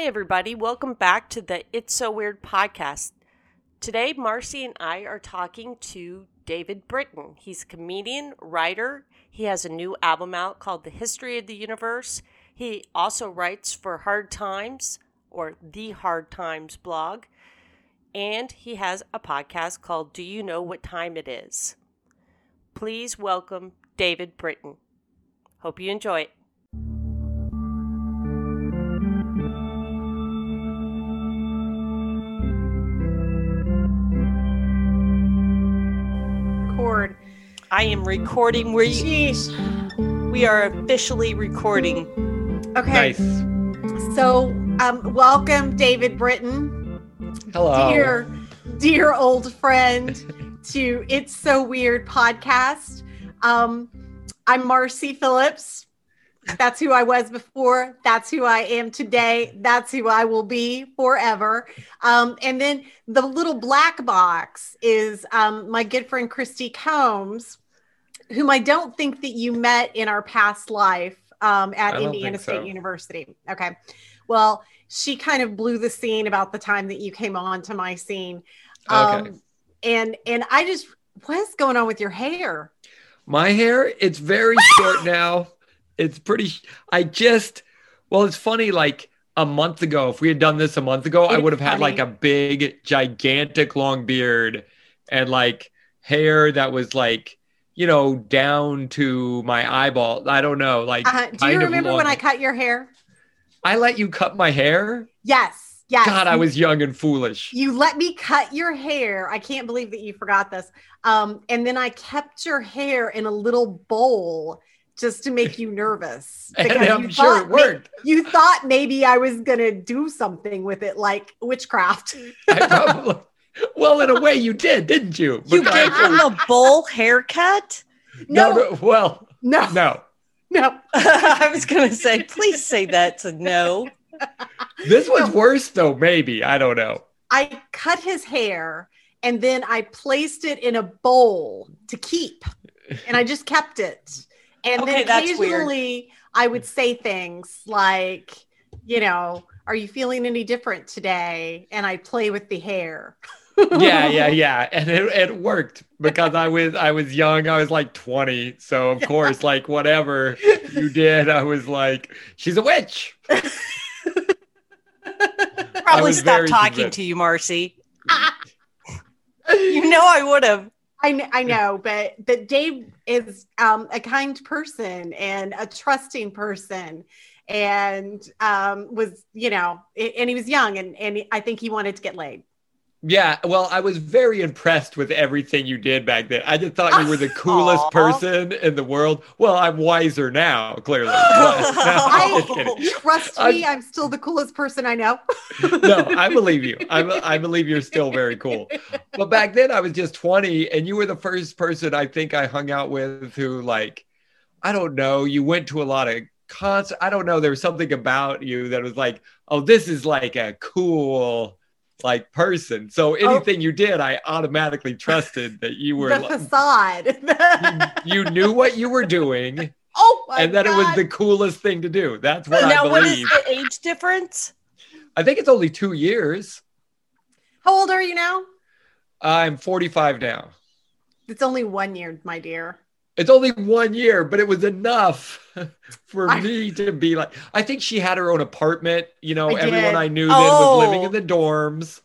Hi, everybody. Welcome back to the It's So Weird podcast. Today, Marcy and I are talking to David Britton. He's a comedian, writer. He has a new album out called The History of the Universe. He also writes for Hard Times or The Hard Times blog. And he has a podcast called Do You Know What Time It Is? Please welcome David Britton. Hope you enjoy it. I am recording. We Jeez. we are officially recording. Okay. Nice. So, um, welcome, David Britton, Hello. dear, dear old friend, to It's So Weird podcast. Um, I'm Marcy Phillips. That's who I was before. That's who I am today. That's who I will be forever. Um, and then the little black box is um, my good friend Christy Combs, whom I don't think that you met in our past life um, at Indiana State so. University. Okay. Well, she kind of blew the scene about the time that you came on to my scene. Um, Okay. And and I just what's going on with your hair? My hair, it's very short now. It's pretty. I just, well, it's funny. Like a month ago, if we had done this a month ago, I would have had like a big, gigantic, long beard and like hair that was like, you know, down to my eyeball. I don't know. Like, Uh, do you remember when. I cut your hair? I let you cut my hair? Yes. Yes. God, I was young and foolish. You let me cut your hair. I can't believe that you forgot this. Um, and then I kept your hair in a little bowl just to make you nervous. And because I'm you sure thought it worked. you thought maybe I was gonna do something with it, like witchcraft. I probably, well, in a way, you did, didn't you? You gave him a bowl haircut? no, No, no, well, no, no. no. I was going to say, please say that's a no. This was worse, though. Maybe I don't know. I cut his hair and then I placed it in a bowl to keep, and I just kept it. And Okay, then occasionally I would say things like, you know, are you feeling any different today? And I'd play with the hair. Yeah, yeah, yeah, and it, it worked because I was I was young. I was like twenty, so of course, like whatever you did, I was like, she's a witch. Probably was stop talking convinced. to you, Marcy. You know I would have. I, kn- I know, but but Dave is um, a kind person and a trusting person, and um, was you know, and he was young, and and I think he wanted to get laid. Yeah, well, I was very impressed with everything you did back then. I just thought you were the coolest Aw. person in the world. Well, I'm wiser now, clearly. But- no, I'm kidding. Trust me, I'm still the coolest person I know. no, I believe you. I, I believe you're still very cool. But back then I was just 20 and you were the first person I think I hung out with who like I don't know, you went to a lot of concert. I don't know, there was something about you that was like, "Oh, this is like a cool like person." So oh. anything you did, I automatically trusted that you were the facade. you knew what you were doing oh my and that it was the coolest thing to do. That's what now, I what is believe. the age difference? I think it's only 2 years. How old are you now? I'm 45 now. It's only one year, my dear. It's only one year, but it was enough for I- me to be like. I think she had her own apartment. You know, I everyone did. I knew then was living Oh. in the dorms,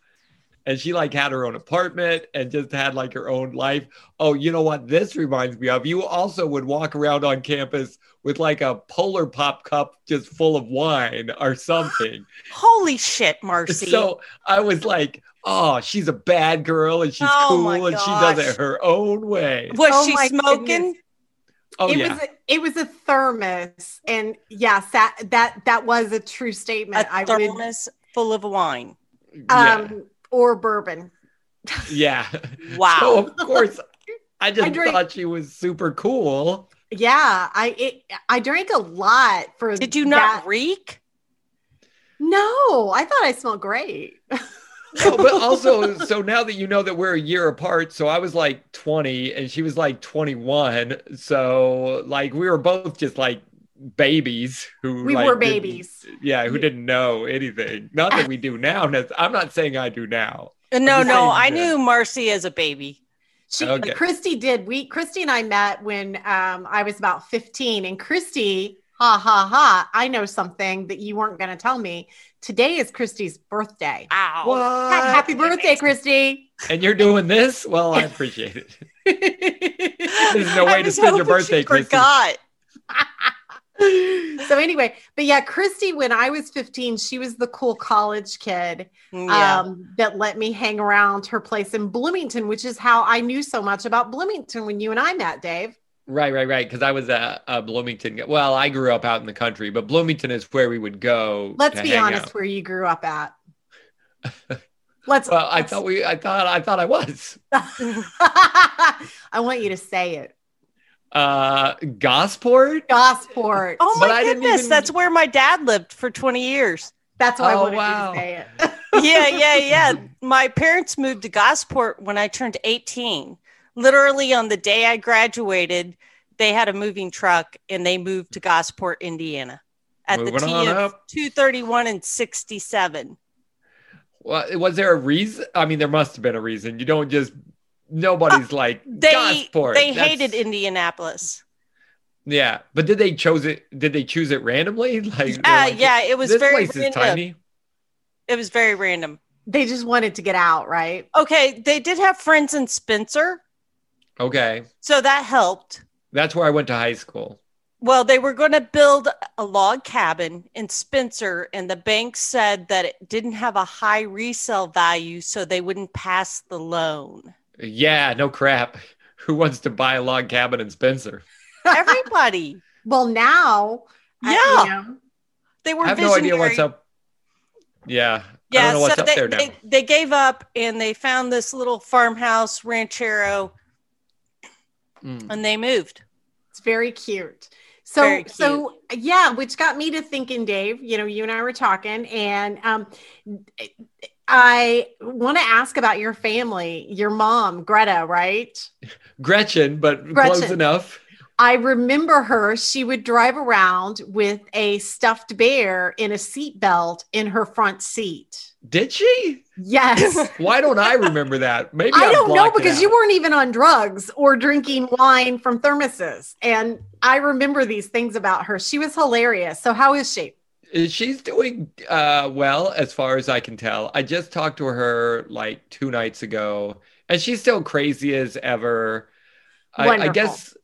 and she like had her own apartment and just had like her own life. Oh, you know what? This reminds me of. You also would walk around on campus with like a Polar Pop cup just full of wine or something. Holy shit, Marcy. So I was like, oh, she's a bad girl and she's Oh cool and she does it her own way. was Oh she smoking? goodness. Oh it yeah. was a, it was a thermos, and yes, that that that was a true statement. A I would thermos full of wine. yeah. um or bourbon. Yeah. Wow. So of course, I just I drank- thought she was super cool. Yeah, I it, I drank a lot for. Did you not that- reek? No, I thought I smelled great. No, but also, so now that you know that we're a year apart, so I was like 20 and she was like 21. So, like, we were both just like babies who We like, were babies. yeah, who didn't know anything. Not that we do now. I'm not saying I do now. Uh, No, no, saying I that. knew Marcy as a baby. She, Okay. Christy did. We Christy and I met when um, I was about 15, and Christy, ha ha ha, I know something that you weren't going to tell me. Today is Christy's birthday. Ow. What? Happy birthday, Christy! And you're doing this? Well, I appreciate it. There's no way to spend your birthday, she Christy. Forgot. so anyway, but yeah, Christy, when I was 15, she was the cool college kid Yeah. um, that let me hang around her place in Bloomington, which is how I knew so much about Bloomington when you and I met, Dave. Right, right, right. Because I was a, a Bloomington. Well, I grew up out in the country, but Bloomington is where we would go. Let's to be hang honest, out. where you grew up at. Let's. Well, I let's- thought we. I thought. I thought I was. I want you to say it. Uh, Gosport. Gosport. oh my I goodness, even- that's where my dad lived for 20 years. That's why I Oh, wanted wow. you to say it. yeah, yeah, yeah. My parents moved to Gosport when I turned 18. Literally on the day I graduated, they had a moving truck and they moved to Gosport, Indiana at the T on of up. 231 and 67. Well, was there a reason? I mean, there must have been a reason. You don't just. Nobody's like Uh, They Gosport. they That's- hated Indianapolis. Yeah, but did they chose it? Did they choose it randomly? Like, they're Uh, like, yeah, it was this very place is tiny. It was very random. They just wanted to get out, right? Okay, they did have friends in Spencer, Okay, so that helped. that's where I went to high school. Well, they were going to build a log cabin in Spencer, and the bank said that it didn't have a high resale value, so they wouldn't pass the loan. Yeah, no crap. Who wants to buy a log cabin in Spencer? Everybody, Well, now, I- Yeah. you know, they were I have no idea what's up. Yeah, I Yeah, don't know what's so up they, there now. they, they gave up and they found this little farmhouse ranchero Mm. and they moved. it's very cute. So, Very cute. so yeah, which got me to thinking, Dave. You know, you and I were talking, and um, I want to ask about your family, your mom, Greta, right? Gretchen, but Gretchen. close enough. I remember her. She would drive around with a stuffed bear in a seatbelt in her front seat. Did she? Yes. Why don't I remember that? Maybe I don't know because you weren't even on drugs or drinking wine from thermoses. And I remember these things about her. She was hilarious. So, how is she? Uh, She's doing uh, well, as far as I can tell. I just talked to her like two nights ago, and she's still crazy as ever. I, I guess,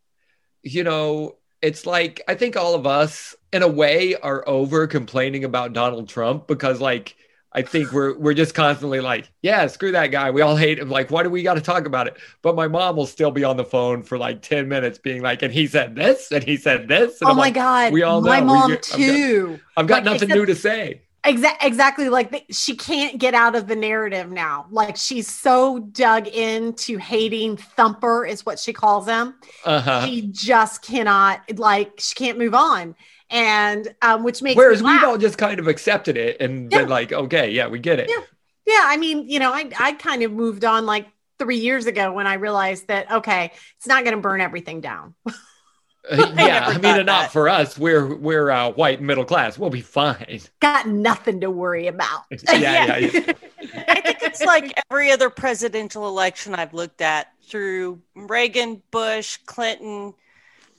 you know, it's like I think all of us, in a way, are over complaining about Donald Trump because, like, I think we're we're just constantly like, yeah, screw that guy. We all hate him. Like, why do we got to talk about it? But my mom will still be on the phone for like ten minutes, being like, and he said this, and he said this. And oh I'm my like, God. we all My know. We mom, I've got- too. I've got Like nothing said- new to say. Exa- exactly like the, she can't get out of the narrative now. Like she's so dug into hating Thumper, is what she calls him. Uh huh. She just cannot, like, she can't move on. And um, which makes Whereas me we've all just kind of accepted it and Yeah. been like, okay, yeah, we get it. Yeah. Yeah, I mean, you know, I I kind of moved on like three years ago when I realized that okay, it's not going to burn everything down. Uh, yeah, never I mean, not that. for us. We're we're uh, white middle class. We'll be fine. Got nothing to worry about. Yeah, yeah, yeah. I think it's like every other presidential election I've looked at through Reagan, Bush, Clinton,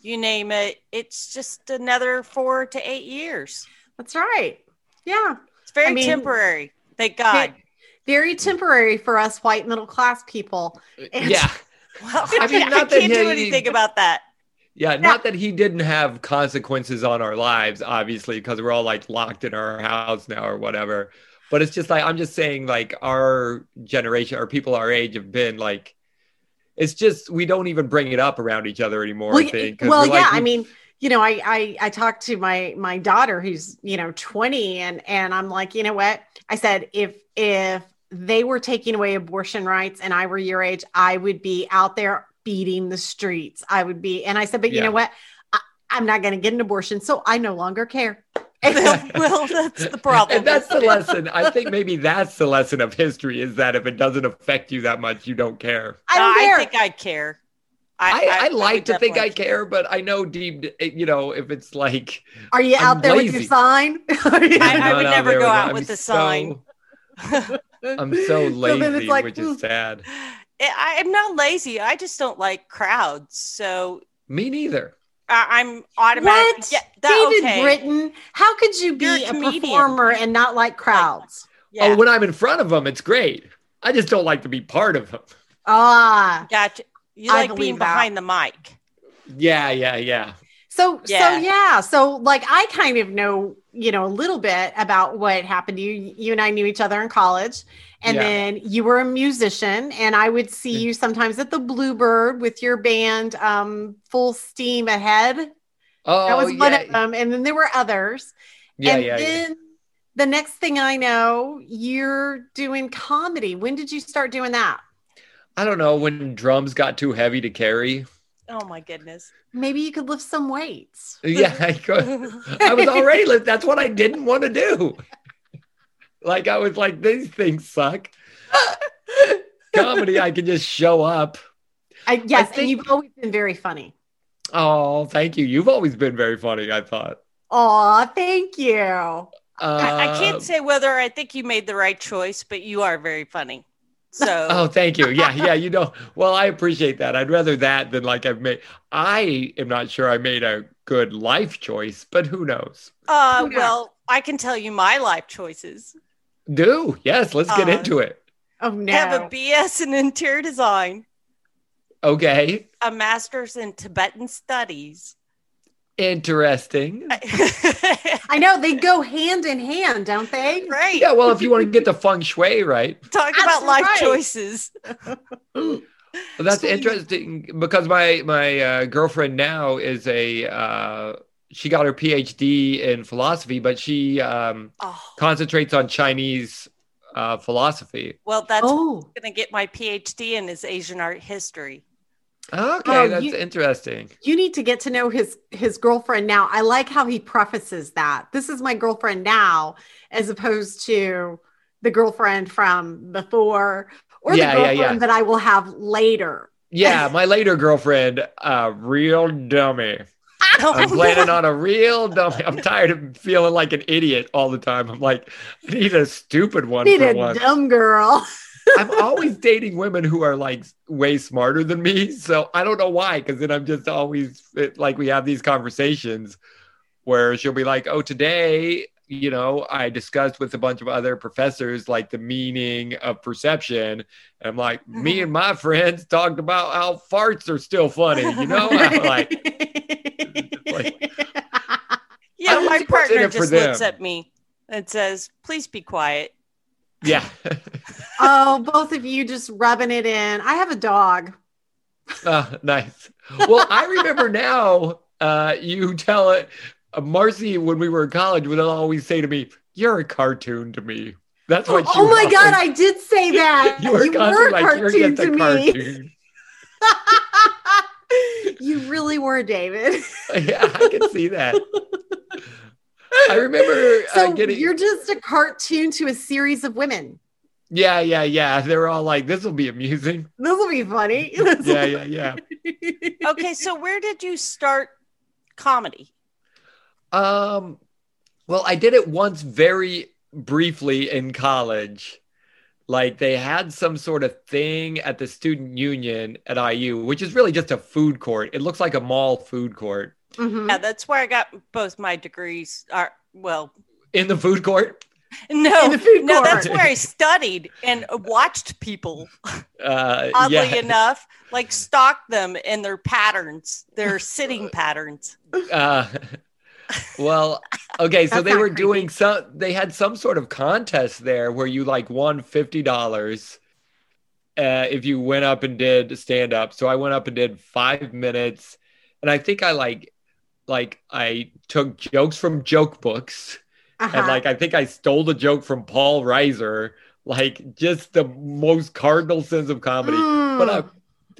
you name it. It's just another four to eight years. That's right. Yeah, It's very I mean- temporary. Thank God. very temporary for us white middle class people. Uh, and- yeah, Well, I I, mean, I not that can't do he- anything about that. yeah. Not that he didn't have consequences on our lives, obviously, because we're all like locked in our house now or whatever. But it's just like I'm just saying, like our generation or people our age have been like. It's just we don't even bring it up around each other anymore. Well, I think. well yeah. like, I mean, you know, I, I I talked to my my daughter who's you know 20, and and I'm like, you know what? I said if if they were taking away abortion rights and I were your age, I would be out there beating the streets. I would be, and I said, but you Yeah. know what? I, I'm not going to get an abortion, so I no longer care. well, that's the problem. And that's the lesson. I think maybe that's the lesson of history is that if it doesn't affect you that much, you don't care. I don't care. I think I'd care. I, I, would like to think I definitely- care, but I know deep, you know, if it's like Are you I'm out there with your sign? I- I would never go out I'm with the so- sign. I'm so lazy, it's like, which is hmm. sad. I'm not lazy. I just don't like crowds. So Me neither. I, I'm automatic. What? Yeah, that, David okay. Britton, how could you You're be a a, comedian. performer and not like crowds? Yeah. Oh, when I'm in front of them, it's great. I just don't like to be part of them. Ah, Gotcha. You I like being that. behind the mic. Yeah, yeah, yeah. so Yeah. so yeah, so like I kind of know, you know, a little bit about what happened to you. You and I knew each other in college, and Yeah. then you were a musician, and I would see you sometimes at the Bluebird with your band, um, Full Steam Ahead. Oh, That was one yeah, of them, and then there were others. yeah, and yeah, yeah. then the next thing I know, you're doing comedy. When did you start doing that? I don't know when drums got too heavy to carry. Oh my goodness. Maybe you could lift some weights. Yeah, I, could, I was already. li- That's what I didn't want to do. Like I was like, these things suck. Comedy, I can just show up. I, yes, think- and you've always been very funny. Oh, thank you. You've always been very funny. I thought. Oh, thank you. Uh, I, I can't say whether I think you made the right choice, but you are very funny. So Oh, thank you. Yeah, yeah. You know, well, I appreciate that. I'd rather that than like I've made. I am not sure I made a good life choice, but who knows? uh Who knows? well, I can tell you my life choices. Do yes. Let's get Uh, into it. Oh no. Have a BS in interior design, Okay. a master's in Tibetan studies. Interesting. I know they go hand in hand, don't they? right. Yeah. Well, if you want to get the feng shui right, Talk That's about life right. choices. Well, that's So you- interesting because my my uh, girlfriend now is a uh, she got her PhD in philosophy, but she um, Oh, concentrates on Chinese uh, philosophy. well, that's Oh, going to get my PhD in is Asian art history. Okay, Oh, that's you- interesting. you need to get to know his his girlfriend now. I like how he prefaces that. This is my girlfriend now, as opposed to the girlfriend from before or Yeah, the yeah, girlfriend yeah. that I will have later. Yeah, my later girlfriend, uh, real dummy. I'm planning on a real dummy. I'm tired of feeling like an idiot all the time. I'm like, I need a stupid one Need for a once. dumb girl. I'm always dating women who are like way smarter than me. So I don't know why, because then I'm just always it, like we have these conversations where she'll be like, "Oh, today, you know, I discussed with a bunch of other professors like the meaning of perception." And I'm like, "Me mm-hmm. and my friends talked about how farts are still funny." You know, I'm like, like- Yeah, my see what's in partner it for just looks them. at me and says, "Please be quiet." yeah, oh, both of you just rubbing it in. I have a dog. uh, nice. Well, I remember now. Uh, you tell it, uh, Marcy, when we were in college, would always say to me, "You're a cartoon to me." That's what. Oh my would god, always- I did say that. you were you constantly were a like, "You're cartoon a to me. cartoon." You really were, David. yeah, I can see that. I remember So uh, getting. you're just a cartoon to a series of women. Yeah, yeah, yeah. They were all like, "This will be amusing." This will be funny. Yeah, yeah, yeah. Okay, so where did you start comedy? Um, well, I did it once very briefly in college. Like they had some sort of thing at the student union at IU, which is really just a food court. It looks like a mall food court Mhm. Yeah, that's where I got both my degrees. Are well, in the food court. no, food no, court. that's where I studied and watched people. Uh, Oddly yeah, enough, like stalk them and their patterns, their sitting patterns. uh, well, okay, so they were creepy. doing some. They had some sort of contest there where you like won fifty dollars uh, if you went up and did stand up. So I went up and did five minutes, and I think I like like I took jokes from joke books, Uh-huh. and like I think I stole the joke from Paul Reiser, like just the most cardinal sins of comedy. But Mm. I,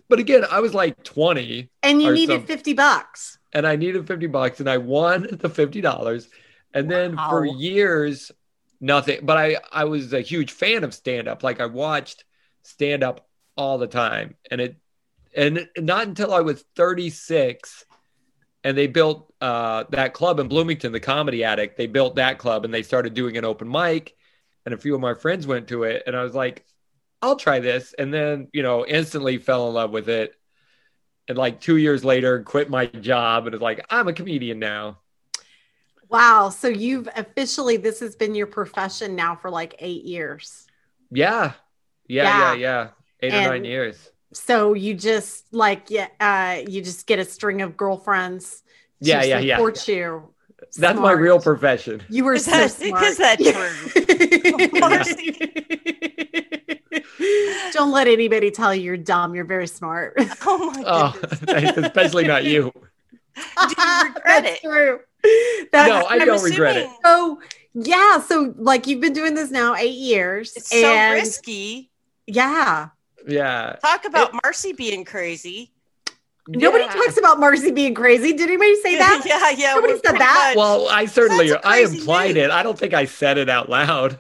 but again, I was like twenty and you needed some- 50 bucks. And I needed 50 bucks and I won the $50. And then for years, nothing. But I, I was a huge fan of stand up. Like I watched stand up all the time. And it, and not until I was 36 and they built uh, that club in Bloomington, the Comedy Attic. They built that club and they started doing an open mic. And a few of my friends went to it, and I was like, I'll try this. And then, you know, instantly fell in love with it. And like two years later, quit my job and was like, I'm a comedian now. Wow. So you've officially, this has been your profession now for like eight years. Yeah. Yeah. Yeah. Yeah. Yeah. Eight And- or nine years. So you just like, yeah, uh, you just get a string of girlfriends. to Yeah, yeah, yeah. Support you. That's my real profession. You were Is so that- smart. is that Don't let anybody tell you you're dumb. You're very smart. Oh my Oh, goodness. especially not you. Do you regret That's it? true. That's No, I I'm don't regret it. assuming so yeah. So like you've been doing this now eight years. It's so risky. yeah. Yeah. Talk about Marcy being crazy. Nobody Yeah. talks about Marcy being crazy. Did anybody say that? yeah, yeah. Nobody said that. much- Well, I certainly That's a I crazy implied move. it. I don't think I said it out loud.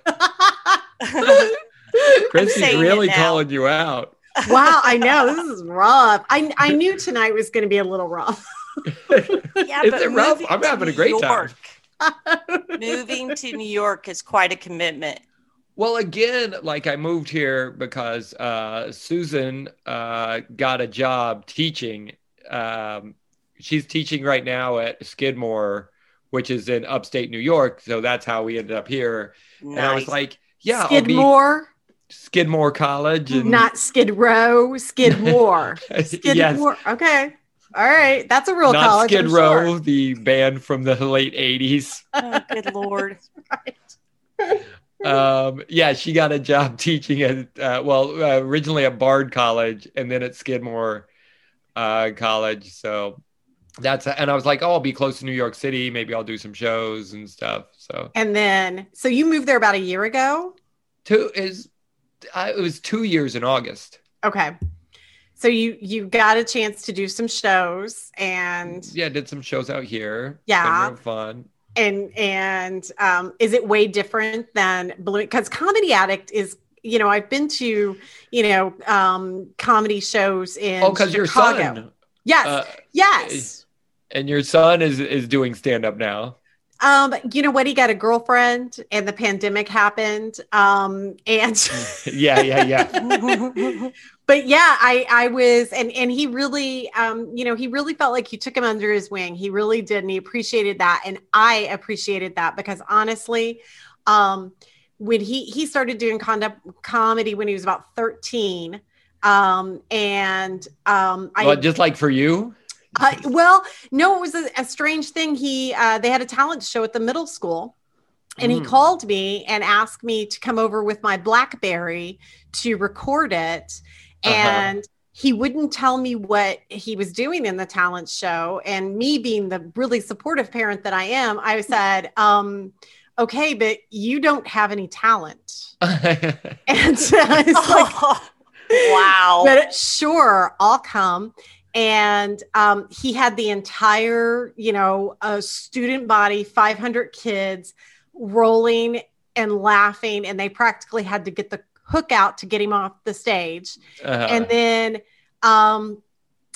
saying Chrissy's really now. calling you out. wow, I know this is rough. I I knew tonight was going to be a little rough. yeah, Is but it rough? I'm having a New great time. Moving to New York is quite a commitment. Well, again, like I moved here because uh, Susan uh, got a job teaching. Um, she's teaching right now at Skidmore, which is in upstate New York. So that's how we ended up here. And I was like, yeah, I'll be Skidmore, Skidmore College. And not Skid Row, Skidmore. yes, Skidmore. Okay. All right. That's a real not college. Skid I'm Row, sure. the band from the late 80s. oh, good lord. um yeah she got a job teaching at uh, well uh, originally at bard college and then at skidmore uh college so that's and i was like oh i'll be close to new york city maybe i'll do some shows and stuff so And then, so you moved there about a year ago. two is I, it was two years in august Okay. So you you got a chance to do some shows and yeah did some shows out here Yeah. Fun and and um, is it way different than balloon? Because Comedy Attic is you know I've been to you know um, comedy shows in oh because your son Yes, uh, yes. and your son is is doing stand up now Um, you know what? He got a girlfriend, and the pandemic happened. Um, and yeah yeah yeah but yeah, I I was, and and he really, um, you know, he really felt like you took him under his wing. He really did, and he appreciated that, and I appreciated that because honestly, um, when he he started doing conduct comedy when he was about thirteen, um, and um, I well, just like for you uh, well, no, it was a, a strange thing. He uh, they had a talent show at the middle school, and he Mm. called me and asked me to come over with my BlackBerry to record it, Uh-huh. and he wouldn't tell me what he was doing in the talent show. And me being the really supportive parent that I am, I said, um, "Okay, but you don't have any talent," and I was like. wow. but sure i'll come and um, he had the entire you know uh, student body 500 kids rolling and laughing and they practically had to get the hook out to get him off the stage. Uh-huh. and then um,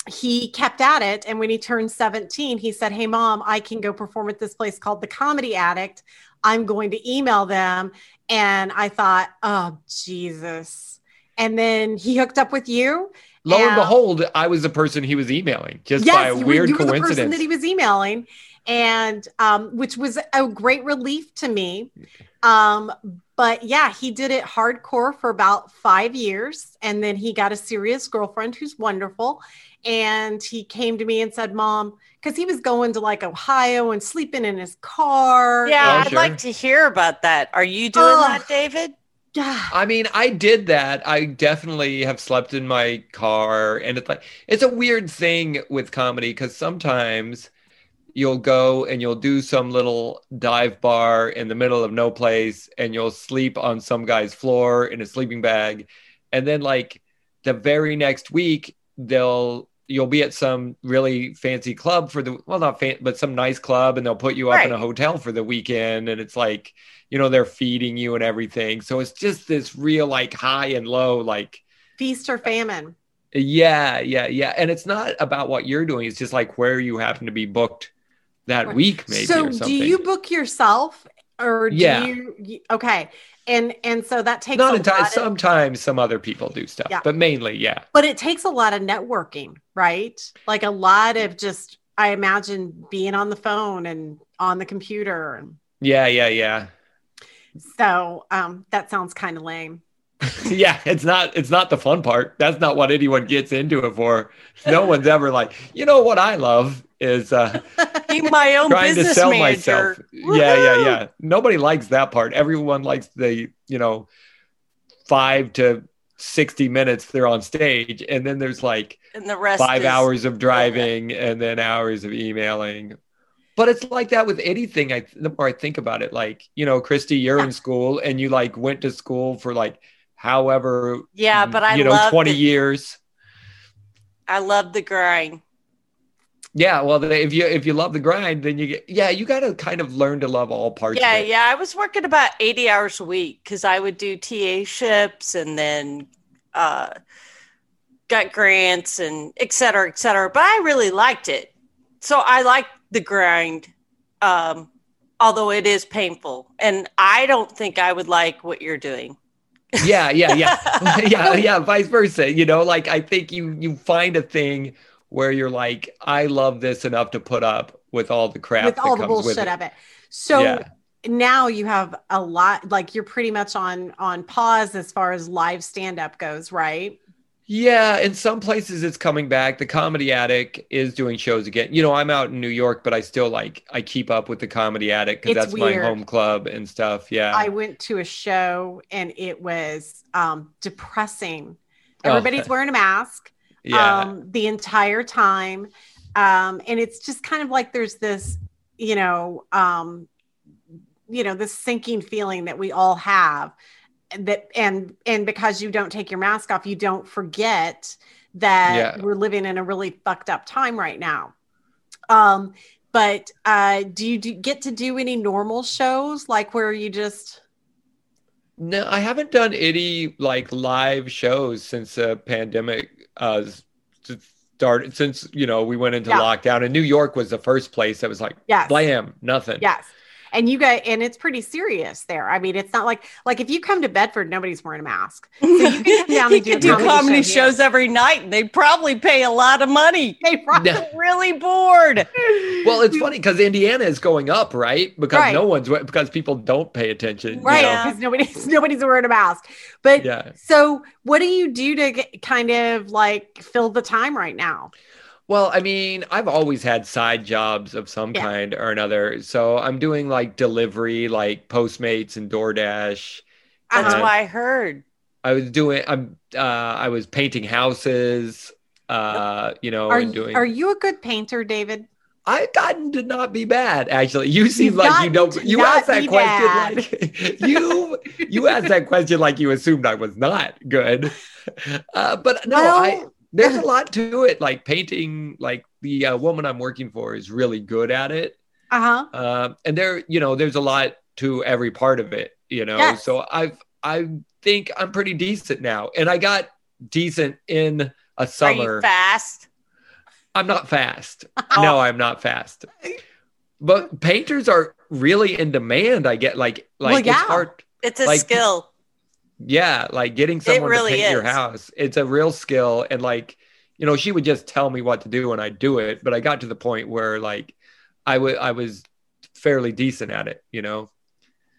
he kept at it and when he turned 17 he said hey mom i can go perform at this place called the comedy attic. I'm going to email them. And i thought oh jesus. And then he hooked up with you Lo and and- behold, I was the person he was emailing just by a you were- weird you were the person coincidence. that he was emailing and um, which was a great relief to me um, but yeah he did it hardcore for about five years and then he got a serious girlfriend who's wonderful and he came to me and said mom because he was going to like ohio and sleeping in his car yeah, Oh, I'd sure. like to hear about that. Are you doing Ugh. that, David? I mean, I did that. I definitely have slept in my car, and it's like it's a weird thing with comedy because sometimes you'll go and you'll do some little dive bar in the middle of no place, and you'll sleep on some guy's floor in a sleeping bag, and then like the very next week they'll you'll be at some really fancy club for the well not fan but some nice club and they'll put you up in a hotel for the weekend and it's like you know they're feeding you and everything so it's just this real like high and low like feast or famine Yeah, yeah, yeah. And it's not about what you're doing. It's just like where you happen to be booked that week, maybe. so or do you book yourself or do Yeah. you- okay and and so that takes Not a entirely. lot of- Sometimes some other people do stuff, Yeah. but mainly, yeah. but it takes a lot of networking right like a lot of just i imagine being on the phone and on the computer and Yeah, yeah, yeah. so um that sounds kind of lame yeah, it's not it's not the fun part. That's not what anyone gets into it for. No one's ever like, you know what I love is uh Be my own trying to business sell manager. myself. Yeah, yeah, yeah. Nobody likes that part. Everyone likes the, you know, 5 to 60 minutes they're on stage and then there's like And the rest 5 is- hours of driving and then hours of emailing. But it's like that with anything. I the more I think about it, like you know, Christy, you're in school and you like went to school for like however Yeah, but I you know love 20 the, years I love the grind. Yeah well if you if you love the grind then you get yeah you got to kind of learn to love all parts Yeah, of it. yeah. I was working about 80 hours a week because I would do TA ships and then uh, got grants and et cetera, et cetera. But I really liked it. So I like the grind, um, although it is painful. And I don't think I would like what you're doing. yeah yeah yeah yeah yeah vice versa you know like i think you you find a thing where you're like i love this enough to put up with all the crap with that all the bullshit it. of it so Yeah. now you have a lot like you're pretty much on on pause as far as live stand up goes right Yeah, in some places it's coming back. The Comedy Attic is doing shows again. You know, I'm out in New York, but I still like I keep up with the Comedy Attic because that's weird. my home club and stuff. Yeah. I went to a show and it was um, depressing. Oh. Everybody's wearing a mask yeah. um, the entire time. Um, and it's just kind of like there's this, you know, um, you know, this sinking feeling that we all have that and and because you don't take your mask off, you don't forget that Yeah. we're living in a really fucked up time right now. Um, but uh, do you do, get to do any normal shows like where you just no, I haven't done any like live shows since the pandemic uh started since, you know, we went into Yeah. lockdown and New York was the first place that was like yes blam, nothing. Yes. And you got and it's pretty serious there. I mean, it's not like like if you come to Bedford, nobody's wearing a mask. So you can come down and do could do comedy comedy show shows every night and they'd probably pay a lot of money. They probably- Yeah. Really bored. Well, it's funny because Indiana is going up, right? Because Right. no one's because people don't pay attention. right know? Yeah. because nobody's nobody's wearing a mask. But Yeah. so what do you do to get, kind of like fill the time right now? Well, I mean, I've always had side jobs of some Yeah. kind or another. So I'm doing like delivery, like Postmates and DoorDash. That's Uh-huh. why I heard. I was doing I'm uh I was painting houses, uh, you know, Are and you, doing are you a good painter, David? I've gotten to not be bad, actually. You seem You've like you don't you asked that question like you you asked that question like you assumed I was not good. Uh, but no, I Well- there's a lot to it. Like painting, like the uh, woman I'm working for is really good at it. Uh-huh. Uh, and there, you know, there's a lot to every part of it, you know. Yes. So I've I think I'm pretty decent now. And I got decent in a Are summer. you fast? I'm not fast. Oh. No, I'm not fast. But painters are really in demand. I get like like Well, it's yeah. hard. It's a Like- skill. Yeah, like getting someone really to paint your house. It's a real skill. And like, you know, she would just tell me what to do and I'd do it. But I got to the point where like I would I was fairly decent at it, you know.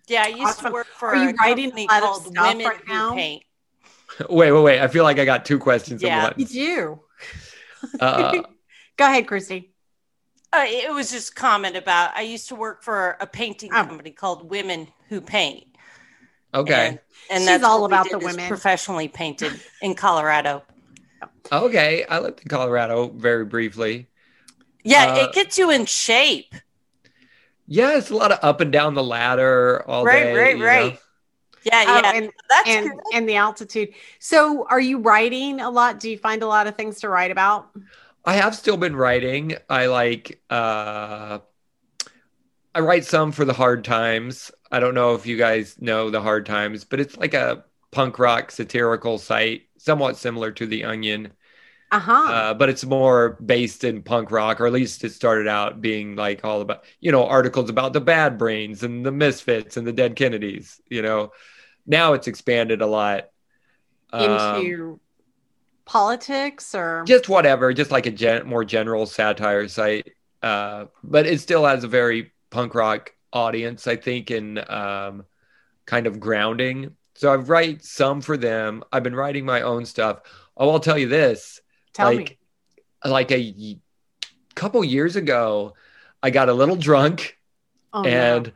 Yeah, I used Awesome. to work for Are you a writing company a lot called stuff Women right Who now? Paint. Wait, wait, wait. I feel like I got two questions Yeah. at You do. Uh, Go ahead, Christy. Uh, it was just comment about I used to work for a painting Oh. company called Women Who Paint. okay. And, and She's that's all what we about did the women. Professionally painted in Colorado. Okay. I lived in Colorado very briefly. Yeah, Uh, it gets you in shape. Yeah, it's a lot of up and down the ladder all Right, day. right, you right. know? Yeah, Oh, yeah. and that's and good. and the altitude. So, are you writing a lot? Do you find a lot of things to write about? I have still been writing. I like uh I write some for the hard times. I don't know if you guys know the hard times, but it's like a punk rock satirical site, somewhat similar to the Onion. Uh-huh. uh, but it's more based in punk rock, or at least it started out being like all about, you know, articles about the Bad Brains and the Misfits and the Dead Kennedys. You know, now it's expanded a lot um, Into politics or just whatever, just like a gen- more general satire site. Uh, but it still has a very punk rock audience, I think, in um, kind of grounding. So I write some for them. I've been writing my own stuff. Oh, I'll tell you this. tell like, me. like a couple years ago, I got a little drunk Oh, no. and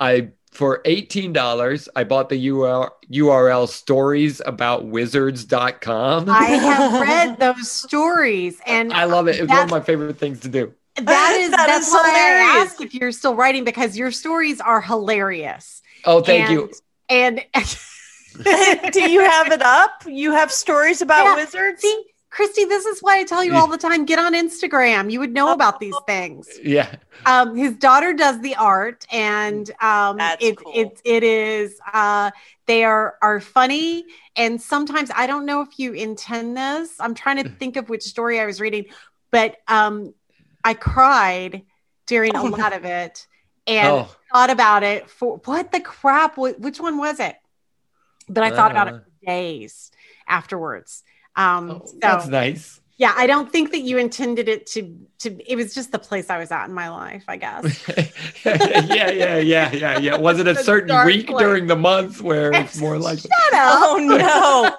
I for $18 I bought the URL, URL storiesaboutwizards.com. I have read those stories and I love it. It's one of my favorite things to do. that is That that's is why I hilarious. asked if you're still writing because your stories are hilarious. Oh, thank and, you. And Do you have it up? You have stories about Yeah. wizards? see, Christy, this is why I tell you all the time: get on Instagram. You would know about these things. Yeah. Um, his daughter does the art, and um, it, cool. it it is. Uh, they are are funny, and sometimes I don't know if you intend this. I'm trying to think of which story I was reading, but um, I cried during a Oh, no. lot of it, and Oh, thought about it for what the crap? Which one was it? But I thought about it Uh. for days afterwards. Um, oh, so that's nice. yeah, I don't think that you intended it to to. It was just the place I was at in my life, I guess. yeah, yeah, yeah, yeah, yeah. Was it a certain week place. during the month where it's more like, Shut up. Oh no.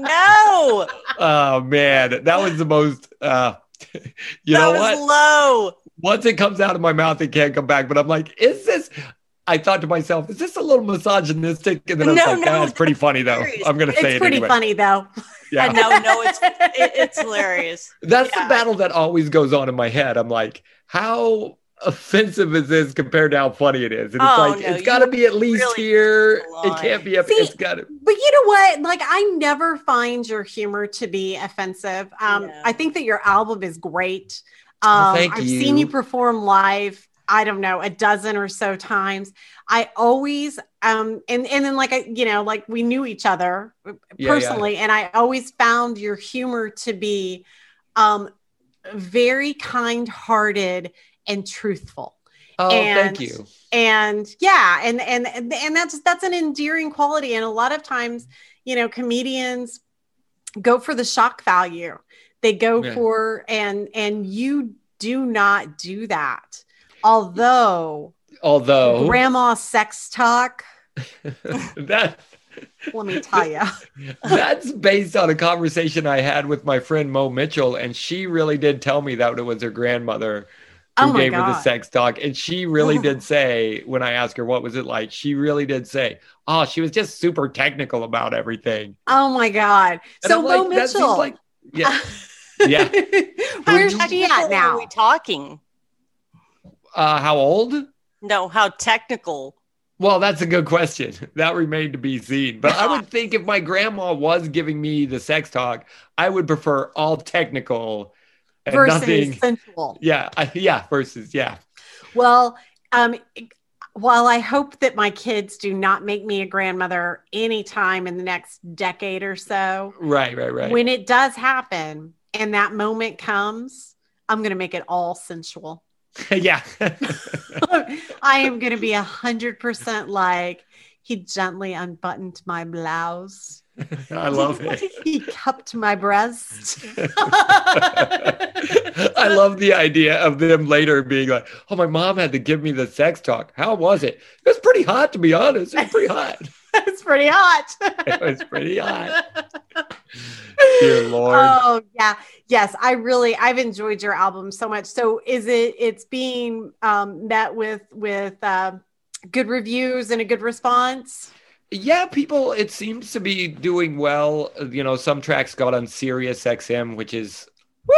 no. oh man, that was the most. Uh, you that know was what? low. Once it comes out of my mouth, it can't come back. But I'm like, is this? I thought to myself, is this a little misogynistic? And then I was No, like, no, ah, it's pretty funny though. I'm gonna say it's it pretty anyway. funny though. Yeah. No, no, it's it, it's hilarious. That's Yeah. the battle that always goes on in my head. I'm like, how offensive as is this compared to how funny it is? And it's Oh, like, no, it's got to be at least really here. It can't be up. See, it's got to. But you know what? Like, I never find your humor to be offensive. Um, Yeah. I think that your album is great. Well, Um, thank I've seen you. you perform live. I don't know, a dozen or so times. I always, um, and and then like I, you know, like we knew each other yeah. personally, and I always found your humor to be, um, very kind-hearted and truthful. Oh, and- thank you. and yeah and and and that's that's an endearing quality and a lot of times you know comedians go for the shock value they go Yeah. for and and you do not do that although Although grandma sex talk that let me tell you that's based on a conversation I had with my friend Mo Mitchell, and she really did tell me that it was her grandmother who oh my gave her the sex talk. And she really did say, when I asked her what was it like, she really did say, "Oh, she was just super technical about everything." oh my god And so I'm Mo like, that seems mitchell like, yeah, yeah. where's you- she at Technical now Are we talking? Uh, how old? No, how technical? Well, that's a good question. That remained to be seen. But I would think if my grandma was giving me the sex talk, I would prefer all technical and versus nothing. sensual Yeah, I, yeah. Versus, yeah. Well, um, while I hope that my kids do not make me a grandmother anytime in the next decade or so, Right, right, right. when it does happen and that moment comes, I'm going to make it all sensual. yeah. I am going to be a hundred percent like he gently unbuttoned my blouse. I love it. He cupped my breast. I love the idea of them later being like, "Oh, my mom had to give me the sex talk. How was it? It was pretty hot, to be honest. It was pretty hot. it's pretty hot. It was pretty hot." Dear Lord. Oh yeah, yes. I really I've enjoyed your album so much. So is it? It's being um, met with with uh, good reviews and a good response. Yeah, people, it seems to be doing well. You know, some tracks got on Sirius XM, which is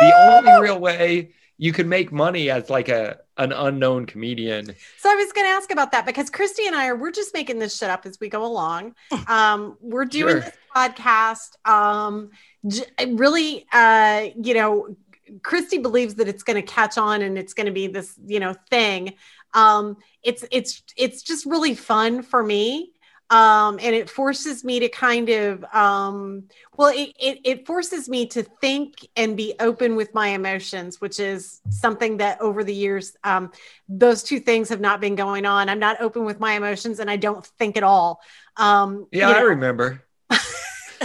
the only real way you can make money as like a an unknown comedian. So I was going to ask about that because Christy and I are we're just making this shit up as we go along. Um, we're doing Sure. this podcast. Um, j- really, uh, you know, Christy believes that it's going to catch on and it's going to be this, you know, thing. Um, it's it's it's just really fun for me. Um, and it forces me to kind of um, well it, it, it forces me to think and be open with my emotions which is something that over the years um, those two things have not been going on. I'm not open with my emotions and i don't think at all. Um, yeah you i remember.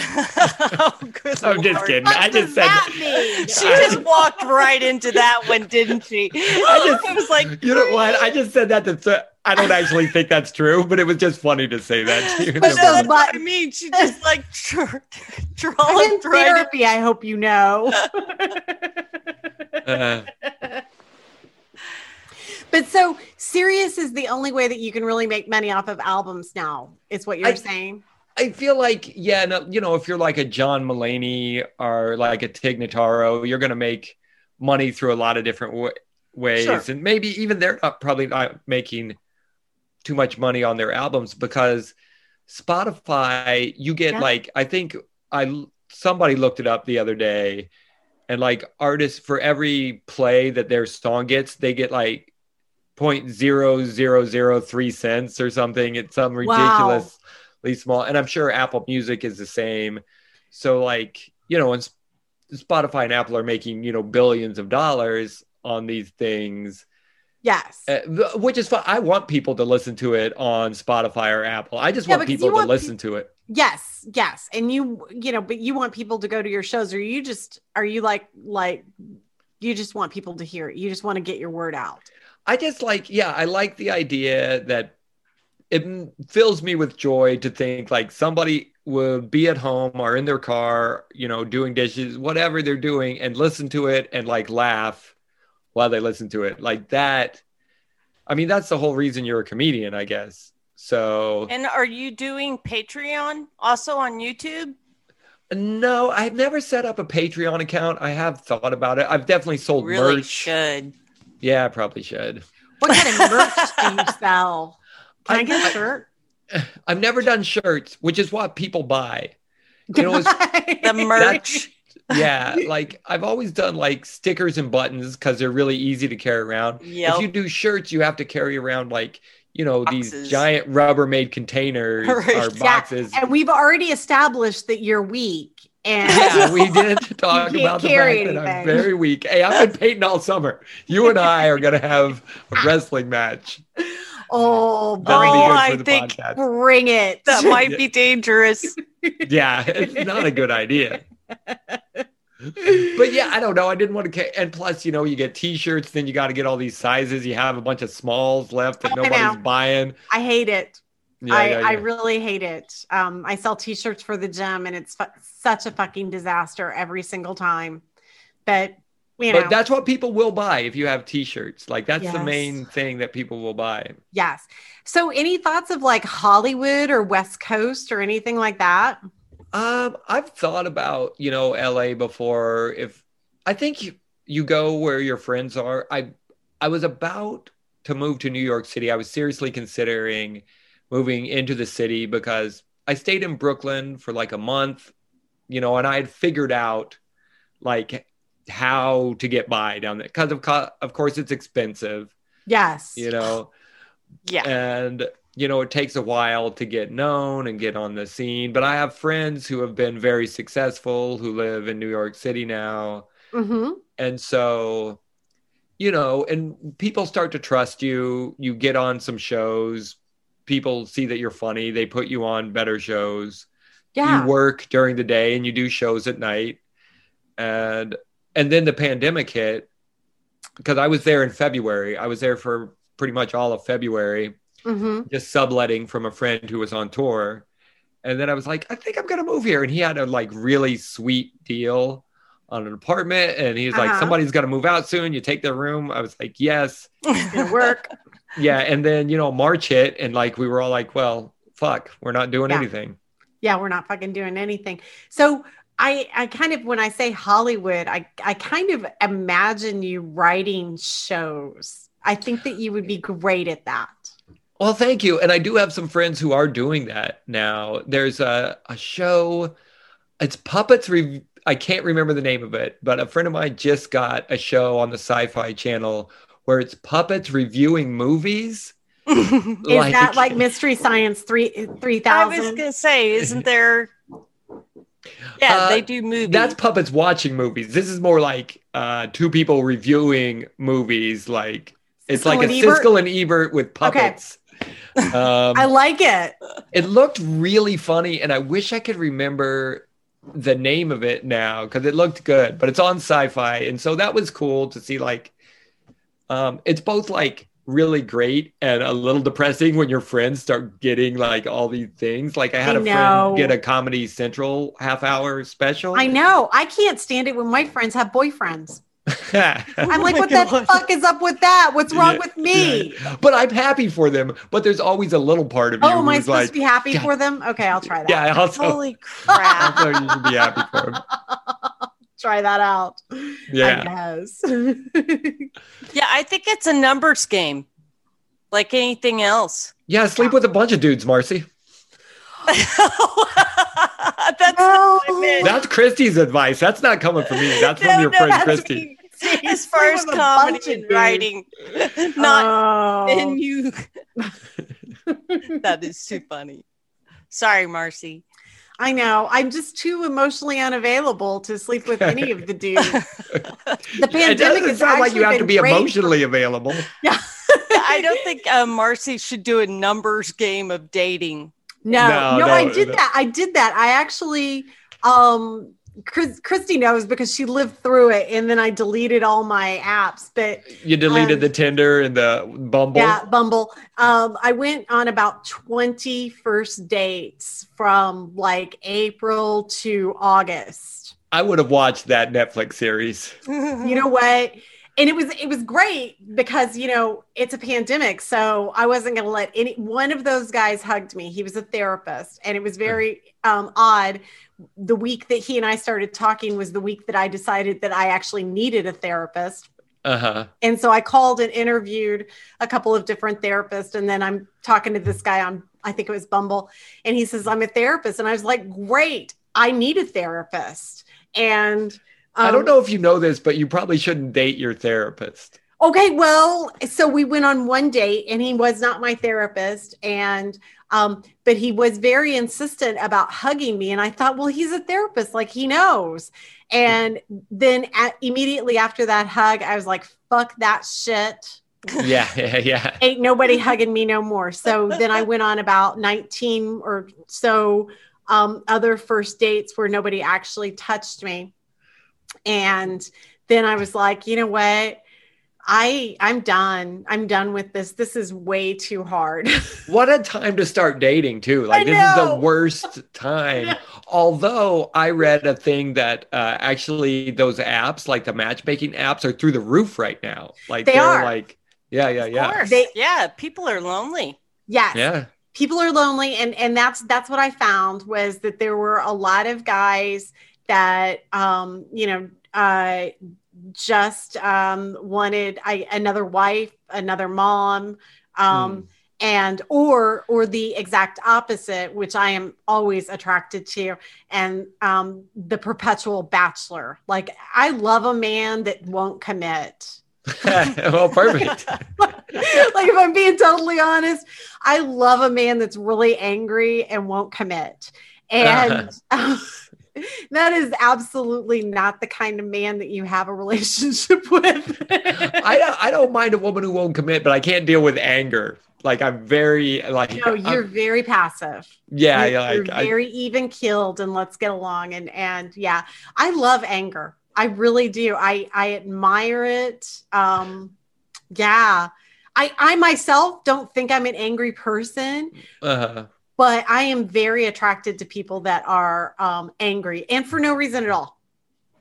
Oh, i'm just kidding. What i does just said that? She just walked right into that one, didn't she? I just- it was like, you know what? I just said that to th- i don't actually think that's true but it was just funny to say that to you. But But so- that's what I mean. She just like dr- I'm in in. therapy i hope you know Uh, but so Sirius is the only way that you can really make money off of albums now is what you're I- saying I feel like, yeah, no, you know, if you're like a John Mulaney or like a Tig Notaro, you're going to make money through a lot of different w- ways. Sure. And maybe even they're not probably not making too much money on their albums because Spotify, you get Yeah. like, I think I somebody looked it up the other day and like artists for every play that their song gets, they get like point zero zero zero three cents or something. It's some Wow. ridiculously small. And I'm sure Apple Music is the same. So like, you know, and Spotify and Apple are making, you know, billions of dollars on these things. Yes Uh, th- which is fine. I want people to listen to it on Spotify or Apple. I just Yeah, want people you to want listen to it. Yes, yes. And you, you know, but you want people to go to your shows, or you just are you like like you just want people to hear it. You just want to get your word out. I just like, yeah, I like the idea that it fills me with joy to think like somebody will be at home or in their car, you know, doing dishes, whatever they're doing, and listen to it and like laugh while they listen to it. Like that. I mean, that's the whole reason you're a comedian, I guess. So And are you doing Patreon also on YouTube? no, I've never set up a Patreon account. I have thought about it. I've definitely sold Really merch. should. Yeah, I probably should. What kind of merch do you sell? Can I, I- get I- a shirt? I've never done shirts, which is what people buy. You know, The merch. Yeah like i've always done like stickers and buttons because they're really easy to carry around Yep. if you do shirts you have to carry around like you know Boxes. these giant rubbermaid containers Right. or Yeah, boxes and we've already established that you're weak. And yeah we did talk about the carry fact that i'm very weak hey i've been painting all summer you and i are going to have a wrestling match oh, That'll bring Oh, it. I think podcast. Bring it. That might be dangerous. yeah it's not a good idea but yeah i don't know i didn't want to and plus you know you get t-shirts then you got to get all these sizes you have a bunch of smalls left that nobody's know. buying I hate it. yeah, I, yeah, I really hate it. Um, I sell t-shirts for the gym and it's fu- such a fucking disaster every single time. But you know, but that's what people will buy if you have t-shirts like that's the main thing that people will buy yes. So any thoughts of like Hollywood or West Coast or anything like that? Um i've thought about you know la before. If i think you, you go where your friends are. I i was about to move to new york city. I was seriously considering moving into the city because i stayed in brooklyn for like a month you know and i had figured out like how to get by down there. Because of co- of course it's expensive Yes. you know? Yeah. and you know it takes a while to get known and get on the scene but i have friends who have been very successful who live in new york city now. Hmm and so you know and people start to trust you. You get on some shows. People see that you're funny. They put you on better shows. Yeah. you work during the day and you do shows at night. And and then the pandemic hit because i was there in february. I was there for pretty much all of february hmm just subletting from a friend who was on tour and then i was like i think i'm gonna move here and he had a like really sweet deal on an apartment and he's like Uh-huh. somebody's gonna move out soon you take their room i was like yes Gonna work. yeah and then you know march hit and like we were all like well fuck we're not doing Yeah. anything yeah, we're not fucking doing anything. So I I kind of when I say Hollywood, I I kind of imagine you writing shows. I think that you would be great at that. Well, thank you. And I do have some friends who are doing that now. There's a, a show, it's Puppets. Re- I can't remember the name of it, but a friend of mine just got a show on the Sci Fi Channel where it's puppets reviewing movies. Is that like Mystery Science three three I was gonna say, isn't there? Yeah, Uh, they do movies. That's puppets watching movies. This is more like uh, two people reviewing movies. Like it's Siskel like a and Ebert? Siskel and Ebert with puppets. Um, I like it. it looked really funny, and I wish I could remember the name of it now because it looked good. But it's on Sci-Fi, and so that was cool to see. Like, um, it's both like really great and a little depressing when your friends start getting like all these things. Like I had I a friend get a Comedy Central half hour special. I know. I can't stand it when my friends have boyfriends. I'm Oh like, my what the fuck is up with that? What's wrong Yeah, with me? but I'm happy for them. But there's always a little part of you Oh, am I supposed like, to be happy God. for them? Okay, I'll try that. yeah, I also, Holy crap! also you should be happy for them. Try that out. Yeah. I guess. Yeah, I think it's a numbers game, like anything else. Yeah, sleep with a bunch of dudes, Marcy. That's No. what I meant. That's Christy's advice. That's not coming from me. That's from your no, friend that's Christy. me. as far as Sleep with a bunch comedy of and dudes. writing, not Oh. in you. that is too funny. Sorry, Marcy. I know. I'm just too emotionally unavailable to sleep with any of the dudes. The It pandemic doesn't sound like you have to be great for- emotionally available. I don't think uh, Marcy should do a numbers game of dating. No, No, no, no, I did no. that. I did that. I actually, um, Chris, Christy knows because she lived through it, and then I deleted all my apps. But You deleted Um, the Tinder and the Bumble. yeah, Bumble. Um, I went on about 20 first dates from like April to August. I would have watched that Netflix series. You know what? And it was it was great because you know it's a pandemic, so I wasn't going to let any one of those guys hugged me. He was a therapist, and it was very um, odd. The week that he and I started talking was the week that I decided that I actually needed a therapist. Uh huh. And so I called and interviewed a couple of different therapists. And then I'm talking to this guy on, I think it was Bumble. And he says, I'm a therapist. And I was like, great, I need a therapist. And I um, don't know if you know this, but you probably shouldn't date your therapist. Okay, well, so we went on one date and he was not my therapist and um but he was very insistent about hugging me and I thought, well, he's a therapist, like he knows. And then at, immediately after that hug, I was like, fuck that shit. Yeah, yeah, yeah. Ain't nobody hugging me no more. So then I went on about 19 or so um, other first dates where nobody actually touched me. And then I was like, you know what? I I'm done. I'm done with this. This is way too hard. What a time to start dating, too. Like, this is the worst time. Although I read a thing that uh, actually those apps, like the matchmaking apps, are through the roof right now. Like, They are are. like, yeah, yeah, Of yeah. They- yeah, people are lonely. yes. Yeah. people are lonely and and that's that's what i found was that there were a lot of guys that um you know uh just um wanted I, another wife another mom um Hmm. and or or the exact opposite which i am always attracted to and um the perpetual bachelor like i love a man that won't commit well, perfect. like if I'm being totally honest, I love a man that's really angry and won't commit. And that is absolutely not the kind of man that you have a relationship with. I don't, I don't mind a woman who won't commit, but I can't deal with anger. Like I'm very like no, you're I'm- very passive. yeah, you're, yeah, you're like I, very even keeled and let's get along. And and yeah, I love anger. I really do. I I admire it. Um, yeah. I I myself don't think I'm an angry person. uh, but I am very attracted to people that are um, angry and for no reason at all.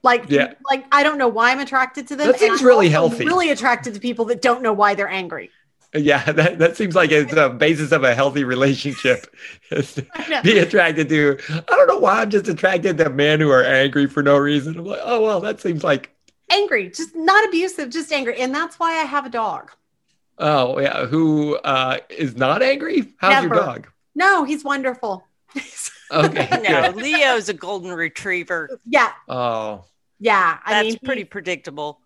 Like, Yeah. like I don't know why I'm attracted to them. That seems I'm really healthy. Really attracted to people that don't know why they're angry. yeah, that, that seems like it's a basis of a healthy relationship. is to I know. Be attracted to. I don't know why I'm just attracted to men who are angry for no reason. I'm like, oh well, that seems like Angry, just not abusive, just angry, and that's why I have a dog. oh yeah, who uh, is not angry? How's your dog? No, he's wonderful. Okay, No. Leo's a golden retriever. yeah, Oh, yeah. I That's mean, he- pretty predictable.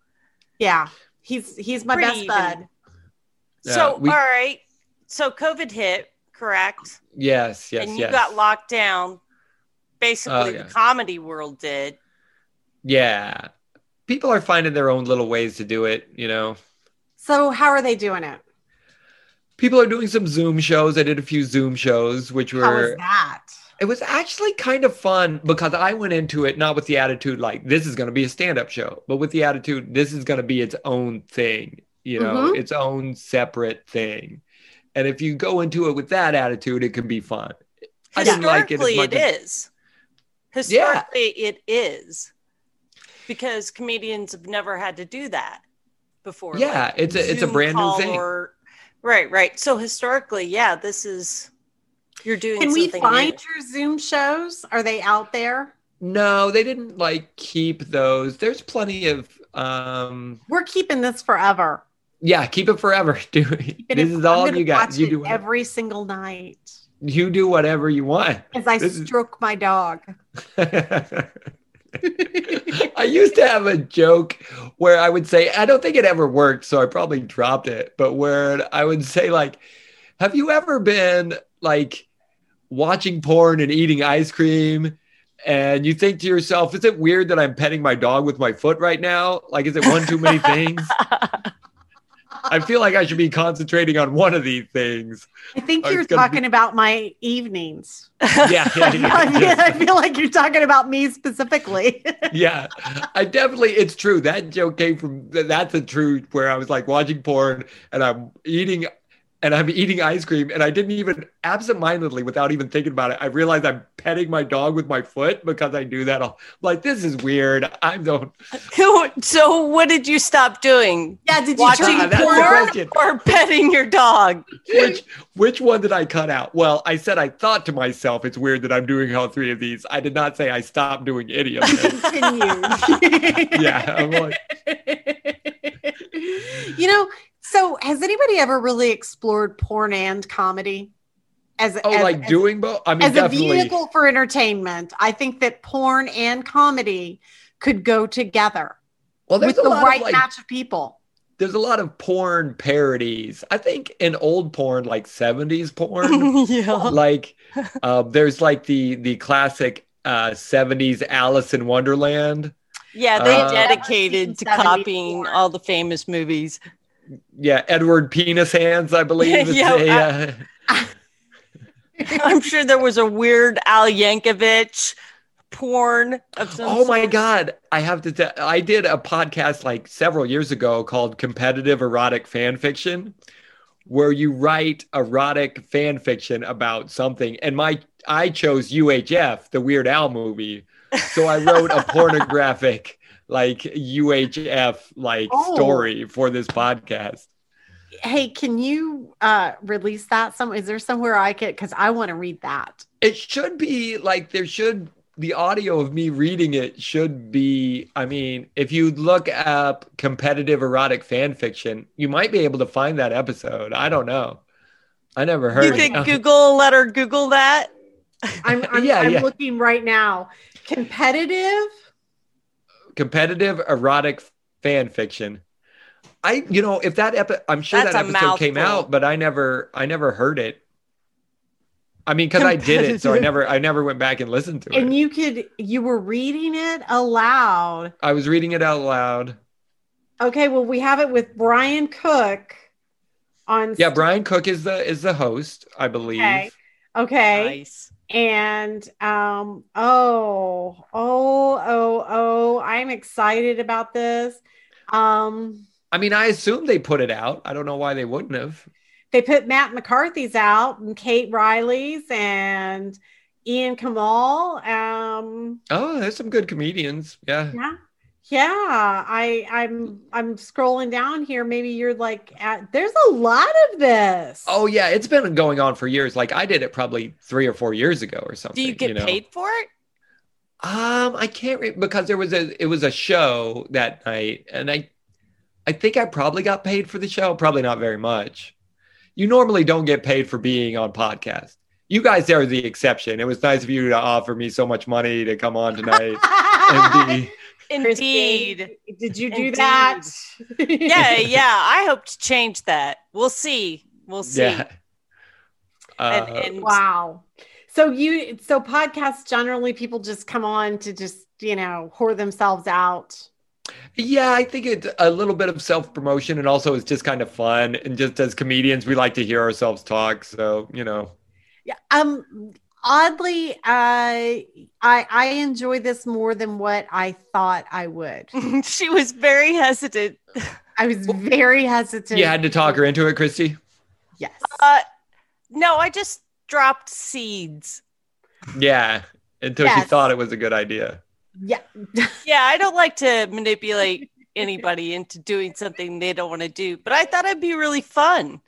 yeah, he's he's my Pretty best even. bud. Yeah, so, we- all right. so COVID hit, correct? Yes, yes, and you yes. got locked down. Basically, Oh, yeah. the comedy world did. yeah. People are finding their own little ways to do it, you know. So how are they doing it? People are doing some Zoom shows. I did a few Zoom shows, which were. How was were that? it was actually kind of fun because I went into it not with the attitude like this is going to be a stand-up show, but with the attitude this is going to be its own thing, you know, Mhm. its own separate thing. And if you go into it with that attitude, it can be fun. I didn't like it as Historically, much it as- is. Historically, it is because comedians have never had to do that before. Yeah, like it's a it's a brand new thing. or- right, right. So historically, yeah, this is you're doing. Can we find new. your Zoom shows? Are they out there? No, they didn't like keep those. There's plenty of um We're keeping this forever. yeah, keep it forever. Do it this in- is I'm all you got. watch You do whatever, every single night you do whatever you want. as I This is- stroke my dog. I used to have a joke where I would say, I don't think it ever worked, so I probably dropped it, but where I would say, like, have you ever been like watching porn and eating ice cream? And you think to yourself, is it weird that I'm petting my dog with my foot right now? Like, is it one too many things? I feel like I should be concentrating on one of these things. I think you're talking about my evenings. Yeah, yeah, yeah. I, mean, I feel like you're talking about me specifically. yeah i definitely it's true that joke came from that's a truth where i was like watching porn and i'm eating and i'm eating ice cream and i didn't even absentmindedly without even thinking about it i realized i'm petting my dog with my foot because i do that all like this is weird i don't so, what did you stop doing? yeah, did you Watching turn porn? Or petting your dog? which which one did i cut out well i said i thought to myself it's weird that i'm doing all three of these i did not say i stopped doing any of them Continued. yeah i'm like you know, so has anybody ever really explored porn and comedy? As, oh as, like as- doing both i mean as a vehicle for entertainment. I think that porn and comedy could go together well with the right of like match of people. there's a lot of porn parodies. I think in old porn, like 70s porn, yeah. like uh, there's like the the classic uh, 70s Alice in Wonderland. Yeah, they Uh, dedicated to copying porn. all the famous movies. Yeah, Edward Penis Hands, I believe. Yeah, a, I- uh, I'm sure there was a weird Al Yankovic porn of some oh my sort. God. I have to tell I did a podcast like several years ago called Competitive Erotic Fan Fiction, where you write erotic fan fiction about something. And my I chose UHF, the Weird Al movie. So I wrote a pornographic like UHF like Oh. story for this podcast. Hey, can you uh, release that? Some is there somewhere I could because I want to read that. It should be like there should the audio of me reading it should be I mean, if you look up competitive erotic fan fiction, you might be able to find that episode. I don't know. I never heard You it. could Google, let her Google that. I'm I'm, Yeah, I'm yeah. looking right now. Competitive. Competitive erotic fan fiction. I, you know, if that epi- I'm sure That's that episode came out, but I never, I never heard it. I mean, because I did it, so I never, I never went back and listened to And it. And you could you were reading it aloud. I was reading it out loud. Okay, well we have it with Brian Cook on Yeah, Brian Cook is the is the host, I believe. Okay. Okay. Nice. And um oh, oh, oh, oh, I'm excited about this. Um I mean, I assume they put it out. I don't know why they wouldn't have. they put Matt McCarthy's out and Kate Riley's and Ian Karmel. Um Oh, there's some good comedians. Yeah. yeah. Yeah, I I'm I'm scrolling down here. Maybe you're like at there's a lot of this. Oh yeah, it's been going on for years. Like I did it probably three or four years ago or something. Do you get know? paid for it? Um, I can't re- because there was a it was a show that night, and I I think I probably got paid for the show. Probably not very much. You normally don't get paid for being on podcast. You guys are the exception. It was nice of you to offer me so much money to come on tonight and be. Indeed. Did you do Indeed. that? yeah, yeah. I hope to change that. We'll see. We'll see. Yeah, Uh, and, and Wow. So you so podcasts generally people just come on to just, you know, whore themselves out. Yeah, I think it's a little bit of self promotion and also it's just kind of fun. And just as comedians, we like to hear ourselves talk. So, you know, Yeah. Um oddly, I I I enjoy this more than what I thought I would. she was very hesitant. I was very hesitant. you had to talk her into it, Christy. Yes. Uh, no, I just dropped seeds. Yeah, until she thought it was a good idea. yeah. Yeah, I don't like to manipulate anybody into doing something they don't want to do, but I thought it'd be really fun.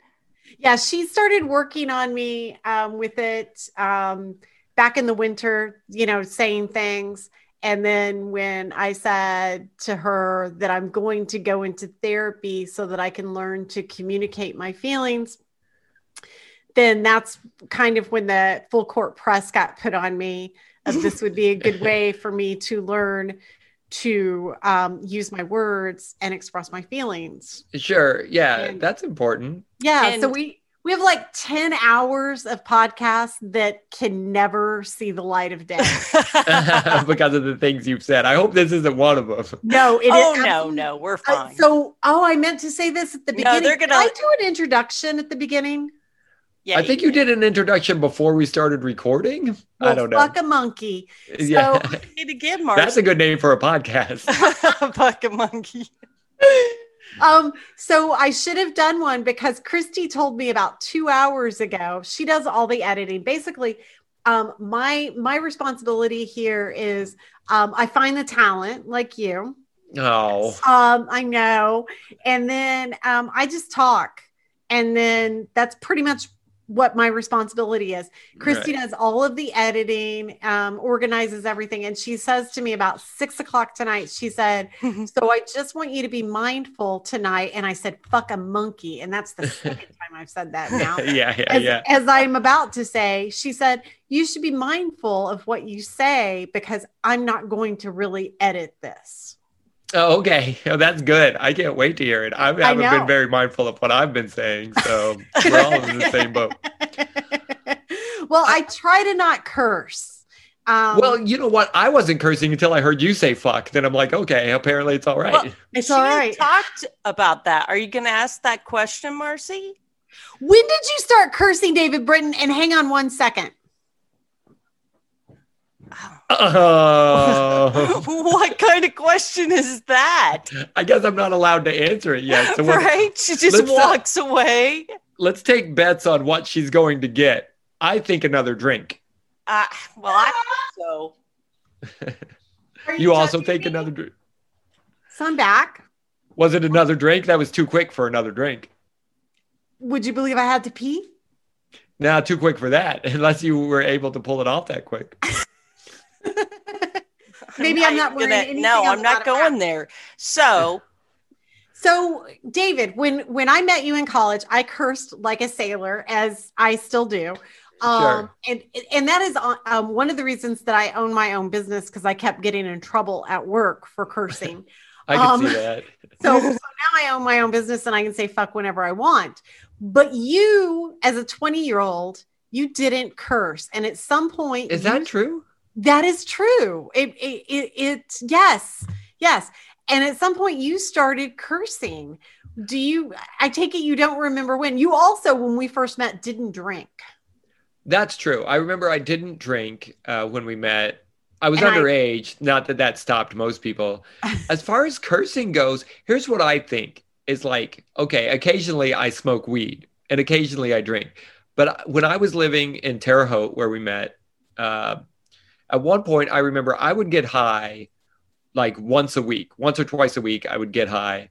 Yeah she started working on me um, with it um, back in the winter you know saying things. And then when i said to her that i'm going to go into therapy so that i can learn to communicate my feelings then that's kind of when the full court press got put on me of this would be a good way for me to learn to um, use my words and express my feelings Sure. Yeah, And- that's important. yeah. so we we have like 10 hours of podcasts that can never see the light of day. because of the things you've said. I hope this isn't one of them. No, it is oh no, absolutely- no, we're Uh, fine. so, oh, I meant to say this at the beginning. No, beginning. they're gonna- I do an introduction at the beginning? Yeah, I think you did an introduction before we started recording. I don't know. Fuck a monkey. yeah, did again, Mark. that's a good name for a podcast. Fuck a monkey. Um, so I should have done one because Christy told me about two hours ago. She does all the editing. Basically, um, my my responsibility here is um, I find the talent like you. Oh, Um, I know. And then um, I just talk. And then that's pretty much what my responsibility is. Christy does all of the editing, um, organizes everything. And she says to me about six o'clock tonight, she said, So I just want you to be mindful tonight. And I said, Fuck a monkey. And that's the second time I've said that now. yeah, yeah, As, yeah. as I'm about to say, she said, You should be mindful of what you say because I'm not going to really edit this. Oh, okay. Oh, that's good. I can't wait to hear it. I haven't know. been very mindful of what I've been saying, so we're all in the same boat. well, I try to not curse. Um, Well, you know what? I wasn't cursing until I heard you say fuck. Then I'm like, okay, apparently it's all right. Well, it's she all had right. talked about that. Are you going to ask that question, Marcy? When did you start cursing David Britton? And hang on one second. Oh, what kind of question is that? I guess I'm not allowed to answer it yet. So what, right? She just let's, walks away. let's take bets on what she's going to get. I think another drink. Uh, well, I so. Are You also take me? another drink. So I'm back. Was it another drink? That was too quick for another drink. Would you believe I had to pee? Now, too quick for that, unless you were able to pull it off that quick. Maybe I'm not wearing gonna- anything No, I'm not going there. So, So, David, when when I met you in college, I cursed like a sailor, as I still do. Um, and and that is on- um, one of the reasons that I own my own business because I kept getting in trouble at work for cursing. I can Um, see that. So, so now I own my own business and I can say fuck whenever I want. But you, as a 20 year old, you didn't curse. And at some point, Is you- that true? That is true. It, it, it, it, yes, yes. And at some point, you started cursing. Do you, I take it you don't remember when. You also, when we first met, didn't drink. That's true. I remember I didn't drink uh, when we met. I was And I- underage. Not that that stopped most people. As far as cursing goes, here's what I think is like, okay, occasionally I smoke weed and occasionally I drink. But when I was living in Terre Haute, where we met, uh, at one point I remember I would get high like once a week, once or twice a week, I would get high.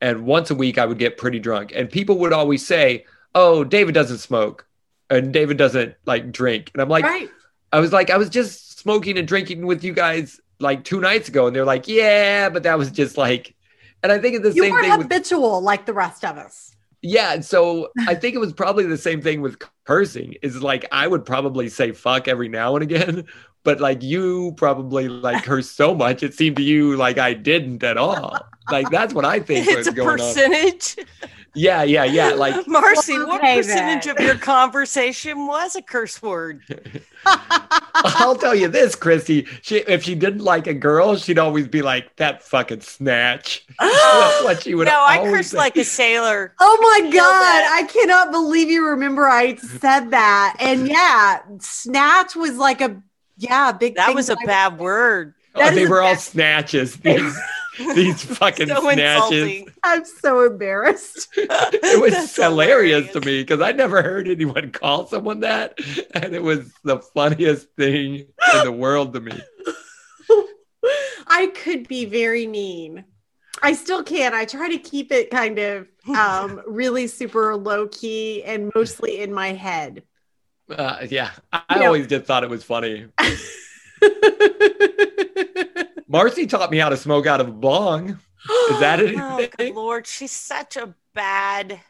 And once a week, I would get pretty drunk. And people would always say, Oh, David doesn't smoke and David doesn't like drink. And I'm like, right. I was like, I was just smoking and drinking with you guys like two nights ago. And they're like, Yeah, but that was just like, and I think it's the You same weren't thing with, habitual like the rest of us. yeah. and So I think it was probably the same thing with cursing is like, I would probably say fuck every now and again, but like you probably like her so much, it seemed to you like I didn't at all. Like that's what I think it's was a going on. percentage. Yeah, yeah, yeah. Like Marcy, what percentage then. of your conversation was a curse word? I'll tell you this, Christy. She if she didn't like a girl, she'd always be like that fucking snatch. That's what she would. no, I always cursed say. like a sailor. Oh my god. I cannot believe you remember I said that. And yeah, snatch was like a yeah, big That was a that I- bad word. Oh, they is a were all bad- snatches. These these fucking so snatches. insulting. I'm so embarrassed. It was That's hilarious hilarious. to me because I never heard anyone call someone that, and it was the funniest thing in the world to me. I could be very mean. I still can. I try to keep it kind of um, really super low key and mostly in my head. Uh, yeah, I, I Yeah. always just thought it was funny. Marcy taught me how to smoke out of a bong. Is that Oh, anything? good Lord, she's such a bad.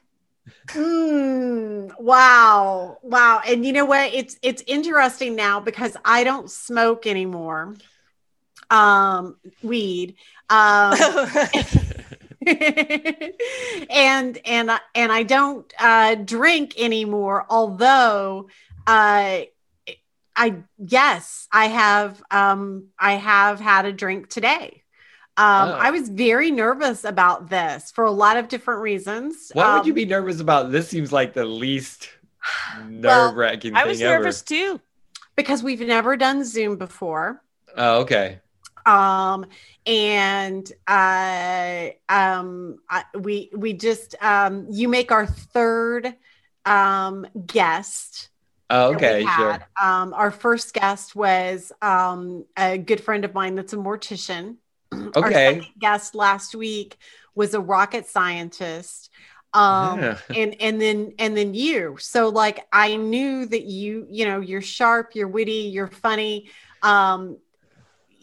Mm, wow. Wow. And you know what? It's it's interesting now because I don't smoke anymore. Um weed. Um and and I- and I don't uh drink anymore although uh I yes, I have um I have had a drink today. Um Oh. I was very nervous about this for a lot of different reasons. Why would Um, you be nervous about? This seems like the least nerve wracking I thing was ever. nervous too. because we've never done Zoom before. Oh, okay. Um and uh um I, we we just um you make our third um guest Oh, okay, sure. um our first guest was um a good friend of mine that's a mortician our Okay. second guest last week was a rocket scientist um Yeah. and and then and then you so like i knew that you you know you're sharp you're witty you're funny um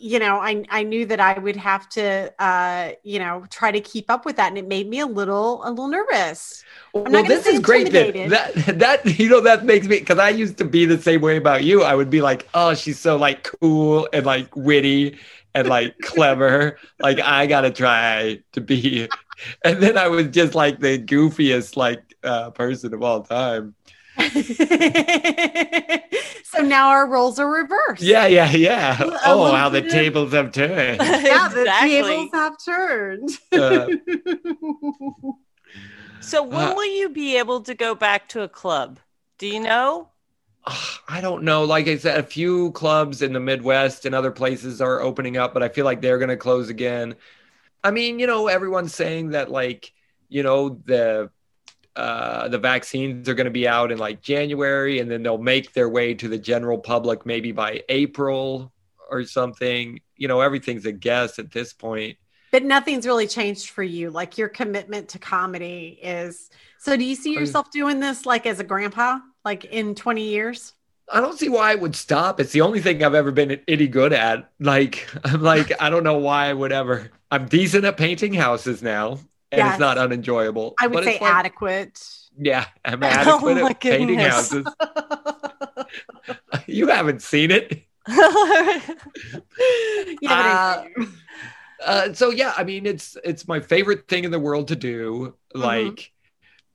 you know i i knew that i would have to uh you know try to keep up with that and it made me a little a little nervous Well, not gonna this is great. That, that that you know that makes me because I used to be the same way about you. I would be like, oh, she's so like cool and like witty and like clever. Like I gotta try to be, and then I was just like the goofiest like uh, person of all time. So now our roles are reversed Yeah, yeah, yeah. A Oh, little how the of- tables have turned. yeah the tables have turned Uh, So when Uh, will you be able to go back to a club? Do you know? I don't know. Like I said, a few clubs in the Midwest and other places are opening up, but I feel like they're going to close again. I mean, you know, everyone's saying that like, you know, the uh, the vaccines are going to be out in like January, and then they'll make their way to the general public maybe by April or something. You know, everything's a guess at this point. but nothing's really changed for you like your commitment to comedy is so do you see yourself doing this like as a grandpa like in 20 years I don't see why it would stop. It's the only thing I've ever been any good at. Like, I'm like, I don't know why I would ever. I'm decent at painting houses now, and Yes. it's not unenjoyable. i would but say it's like- adequate Yeah, I'm Oh adequate my at painting houses. You haven't seen it. yeah, I- Uh, so yeah, I mean, it's it's my favorite thing in the world to do. Mm-hmm. Like,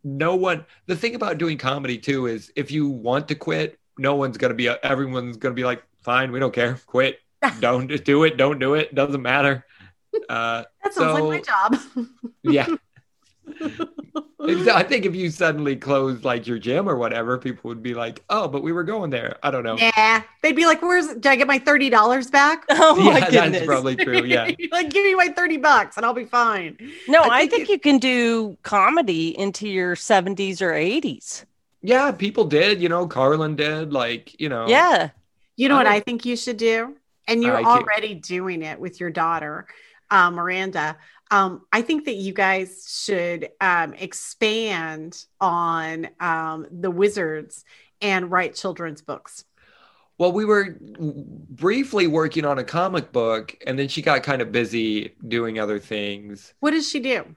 no one. The thing about doing comedy too is if you want to quit, no one's gonna be. Everyone's gonna be like, fine, we don't care, quit. Don't do it. Don't do it. Doesn't matter. Uh, that sounds like my job yeah. I think if you suddenly closed like your gym or whatever, people would be like, "Oh, but we were going there." I don't know. yeah they'd be like where's did i get my $30 back oh my yeah, goodness. that's probably true. Yeah. like give me my 30 bucks and i'll be fine no, I I think think, it- you can do comedy into your 70s or 80s. Yeah, people did. You know, Carlin did. Like, you know. Yeah. You know I what I think you should do? And you're already doing it with your daughter, uh, Miranda. Um, I think that you guys should um, expand on um, the wizards and write children's books. Well, we were briefly working on a comic book, and then she got kind of busy doing other things. What does she do?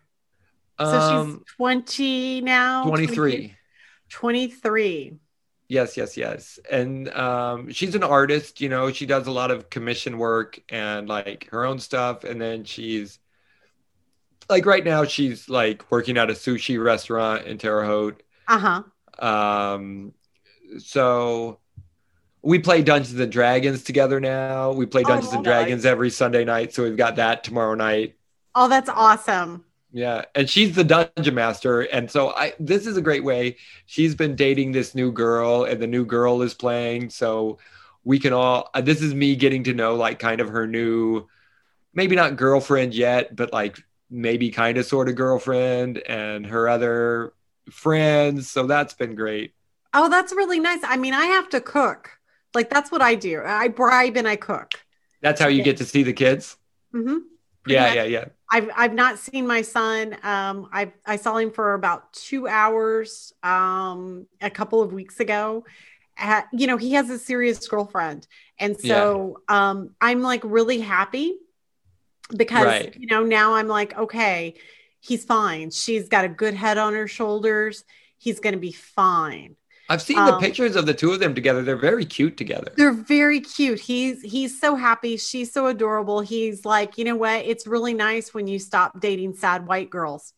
So Um, she's 20 now? 23. 23. Yes, yes, yes. And um, she's an artist, you know, she does a lot of commission work and like her own stuff. And then she's like right now she's like working at a sushi restaurant in Terre Haute. Uh huh. Um, so we play Dungeons and Dragons together now. We play Oh, Dungeons and nice. Dragons every Sunday night, so we've got that tomorrow night. Oh, that's awesome. Yeah, and she's the dungeon master, and so I. This is a great way. She's been dating this new girl, and the new girl is playing. So we can all. uh, This is me getting to know like kind of her new, maybe not girlfriend yet, but like maybe kind of sort of girlfriend, and her other friends. So that's been great. Oh, that's really nice. I mean, I have to cook. Like that's what I do. I bribe and I cook. That's how you get to see the kids. hmm Yeah, much. yeah, yeah. I've I've not seen my son. Um, I I saw him for about two hours um, a couple of weeks ago. Uh, you know, he has a serious girlfriend, and so um, I'm like really happy because Right. you know now I'm like okay, he's fine. She's got a good head on her shoulders. He's going to be fine. I've seen the Um, pictures of the two of them together. They're very cute together. They're very cute. He's he's so happy. She's so adorable. He's like, you know what? It's really nice when you stop dating sad white girls.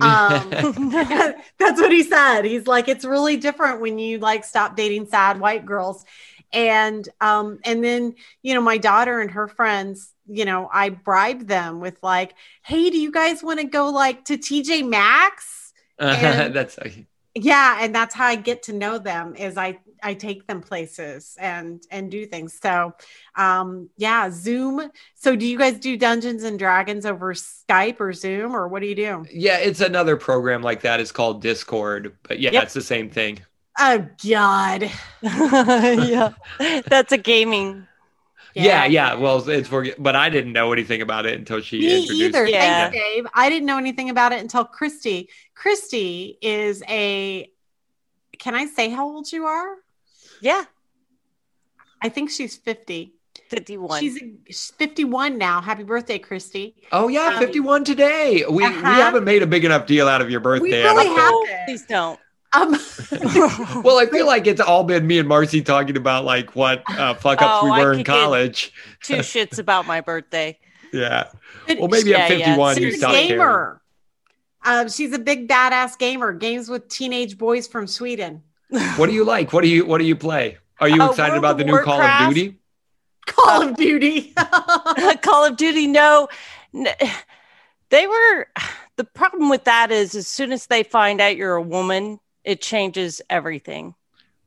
Um, That's what he said. He's like, it's really different when you like stop dating sad white girls. And um, and then you know, my daughter and her friends, you know, I bribed them with like, hey, do you guys want to go like to TJ Maxx? and- That's yeah and that's how i get to know them is i i take them places and and do things so um yeah zoom so do you guys do dungeons and dragons over skype or zoom or what do you do yeah. It's another program like that. It's called Discord, but yeah, Yep. it's the same thing. oh god yeah, that's a gaming. Yeah, yeah. Well, it's for, but I didn't know anything about it until she me introduced. either me. Yeah. thanks dave i didn't know anything about it until christy christy is a can i say how old you are Yeah, i think she's 50 fifty-one. she's, she's 51 now happy birthday christy Oh yeah, Um, fifty-one today. We we uh-huh. haven't made a big enough deal out of your birthday. I really don't have- please don't. Um Well, I feel like it's all been me and Marcy talking about like what uh, fuck ups Oh, we I were in college. Two shits about my birthday. Yeah. Well, maybe Yeah, at yeah. fifty-one you she's a gamer. Um, she's a big badass gamer. Games with teenage boys from Sweden. What do you like? What do you What do you play? Are you Uh, excited World about the new Call of Duty? Call of Duty. Call of Duty, no. N- They were the problem with that is as soon as they find out you're a woman, it changes everything.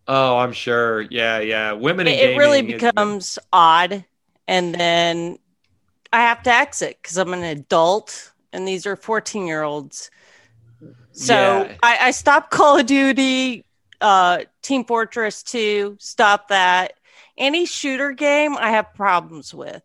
Oh, I'm sure. Yeah, yeah. Women in It, it really gaming is- becomes odd, and then I have to exit because I'm an adult, and these are 14 year olds. So Yeah. I, I stopped Call of Duty, uh, Team Fortress 2, stop that. Any shooter game I have problems with.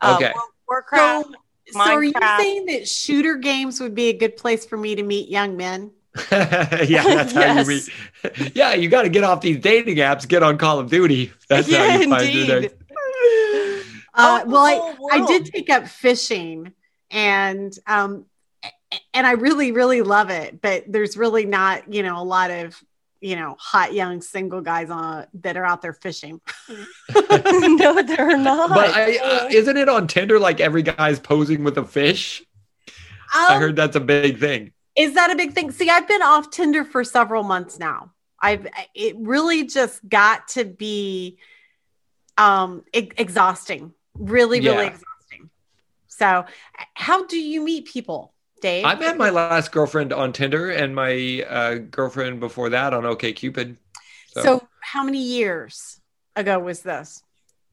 Uh, Okay. War- Warcraft. so, so are you saying that shooter games would be a good place for me to meet young men? yeah, that's how you Yes. meet. Yeah, you got to get off these dating apps, get on Call of Duty. That's Yeah, how you find your indeed. next. Uh, Oh, well, I, I did take up fishing and um and I really, really love it. But there's really not, you know, a lot of, you know, hot young single guys on that are out there fishing. no, they're not. But I, uh, isn't it on Tinder like every guy's posing with a fish? I Um, heard that's a big thing. Is that a big thing? See, I've been off Tinder for several months now. I've it really just got to be um e- exhausting. Really, really Yeah. exhausting. So, how do you meet people, Dave? I met my last girlfriend on Tinder and my uh, girlfriend before that on OKCupid. So, so, how many years ago was this?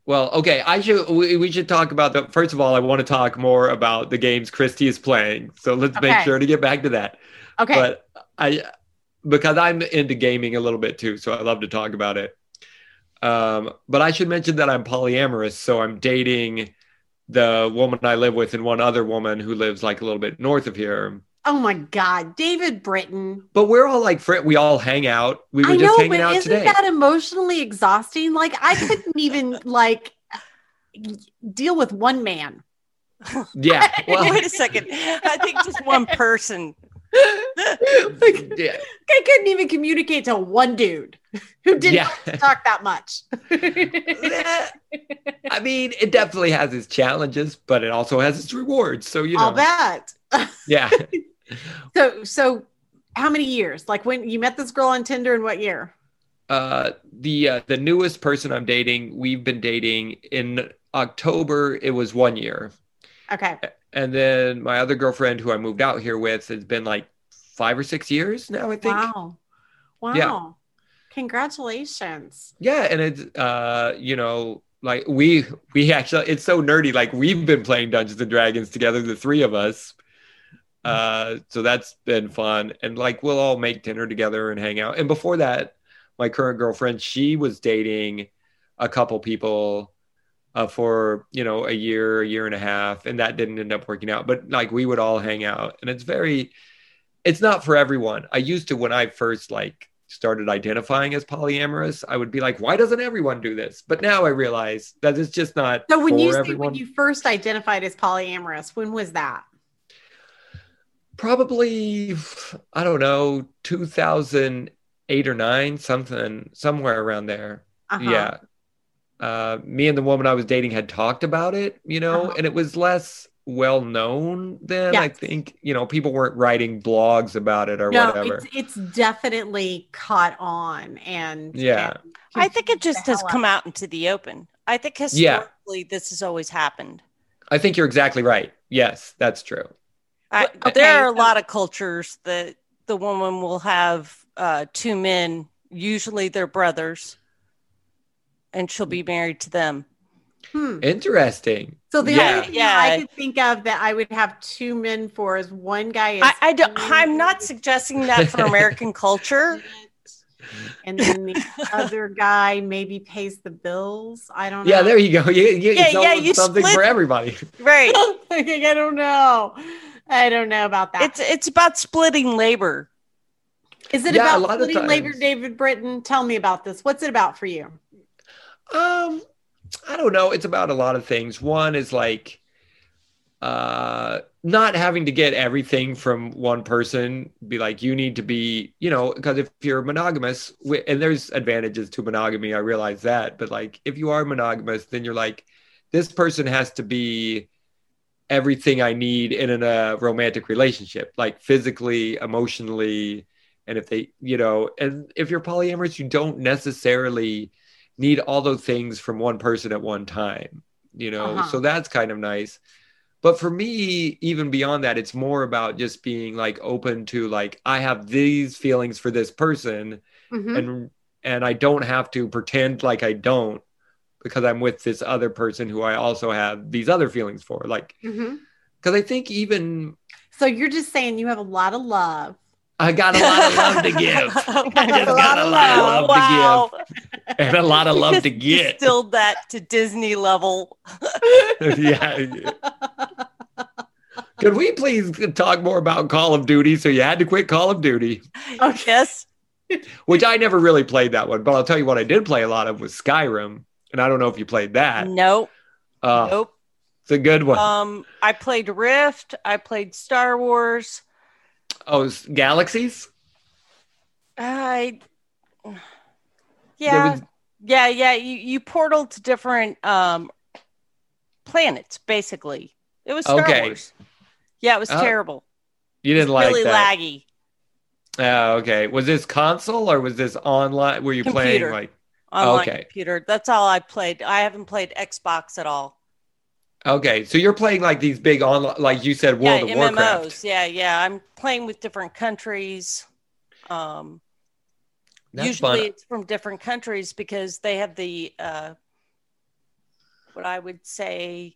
Well, okay, I should we, we should talk about the first of all, I want to talk more about the games Christy is playing. So let's make sure to get back to that. Okay. But I because I'm into gaming a little bit too, so I love to talk about it. Um, but I should mention that I'm polyamorous, so I'm dating the woman I live with and one other woman who lives like a little bit north of here. Oh my God, David Britton. But we're all like fri we all hang out. We were I just know, hanging but out isn't today. that emotionally exhausting? Like, I couldn't even like deal with one man. yeah. Well, Wait a second. I think just one person. like, yeah. I couldn't even communicate to one dude who didn't Yeah. talk that much. I mean, it definitely has its challenges, but it also has its rewards. So you know, I'll bet. Yeah. So so how many years? Like when you met this girl on Tinder in what year? Uh, the uh, the newest person I'm dating, we've been dating in October. It was one year, Okay. and then my other girlfriend, who I moved out here with, has been like five or six years now. I think. Wow. Wow. Yeah. Congratulations. Yeah, and it's uh, you know, like we we actually it's so nerdy. Like we've been playing Dungeons and Dragons together, the three of us. Uh, so that's been fun, and like we'll all make dinner together and hang out. And before that, my current girlfriend, she was dating a couple people uh, for you know a year, a year and a half, and that didn't end up working out. But like we would all hang out, and it's very, it's not for everyone. I used to when I first like started identifying as polyamorous, I would be like, why doesn't everyone do this? But now I realize that it's just not So when you say when you first identified as polyamorous, when was that? Probably, I don't know, 2008 or nine, something, somewhere around there. Uh-huh. Yeah. Uh, me and the woman I was dating had talked about it, you know, Uh-huh. and it was less well known then. I think, you know, people weren't writing blogs about it or No, whatever. it's it's definitely caught on and Yeah. and I think it just has come out. out into the open. I think Yeah. historically this has always happened. I think you're exactly right. Yes, that's true. I, Well, there okay, are a lot of cultures that the woman will have uh, two men, usually they're brothers, and she'll be married to them. Hmm. Interesting. So the Yeah. only thing Yeah. I could think of that I would have two men for is one guy is I, I don't, I'm not suggesting that for American culture. and then the other guy maybe pays the bills. I don't know. Yeah, there you go. You, you, Yeah, yeah, you something split- for everybody. Right. I don't know. I don't know about that. It's it's about splitting labor. Is it Yeah, about splitting labor. David Britton? Tell me about this. What's it about for you? Um, I don't know. It's about a lot of things. One is like uh not having to get everything from one person be like you need to be you know because if you're monogamous and there's advantages to monogamy i realize that but like if you are monogamous then you're like this person has to be everything i need in a romantic relationship like physically emotionally and if they you know and if you're polyamorous you don't necessarily need all those things from one person at one time you know Uh-huh. so that's kind of nice but for me even beyond that it's more about just being like open to like i have these feelings for this person Mhm. and and i don't have to pretend like i don't because i'm with this other person who i also have these other feelings for like mm-hmm. because i think even So you're just saying you have a lot of love. i got a lot of love to give I just got a lot of love wow. to give and a lot of love to Just get Distilled that to Disney level. yeah could we please talk more about call of duty so you had to quit call of duty Okay. Yes. which i never really played that one but i'll tell you what i did play a lot of was skyrim and i don't know if you played that Nope. uh, Nope. it's a good one. Um, I played Rift. I played Star Wars. oh galaxies I. Yeah. was- yeah. Yeah. You you portal to different um planets. Basically, it was Star Okay. Wars. Yeah, it was Oh, terrible. you didn't like it. really that laggy. Oh, okay was this console or was this online were you playing like Online Okay. computer. That's all I played. I haven't played Xbox at all. okay so you're playing like these big online like you said world yeah, of warcraft Yeah, yeah. I'm playing with different countries. Um, That's usually fun. it's from different countries because they have the uh, what I would say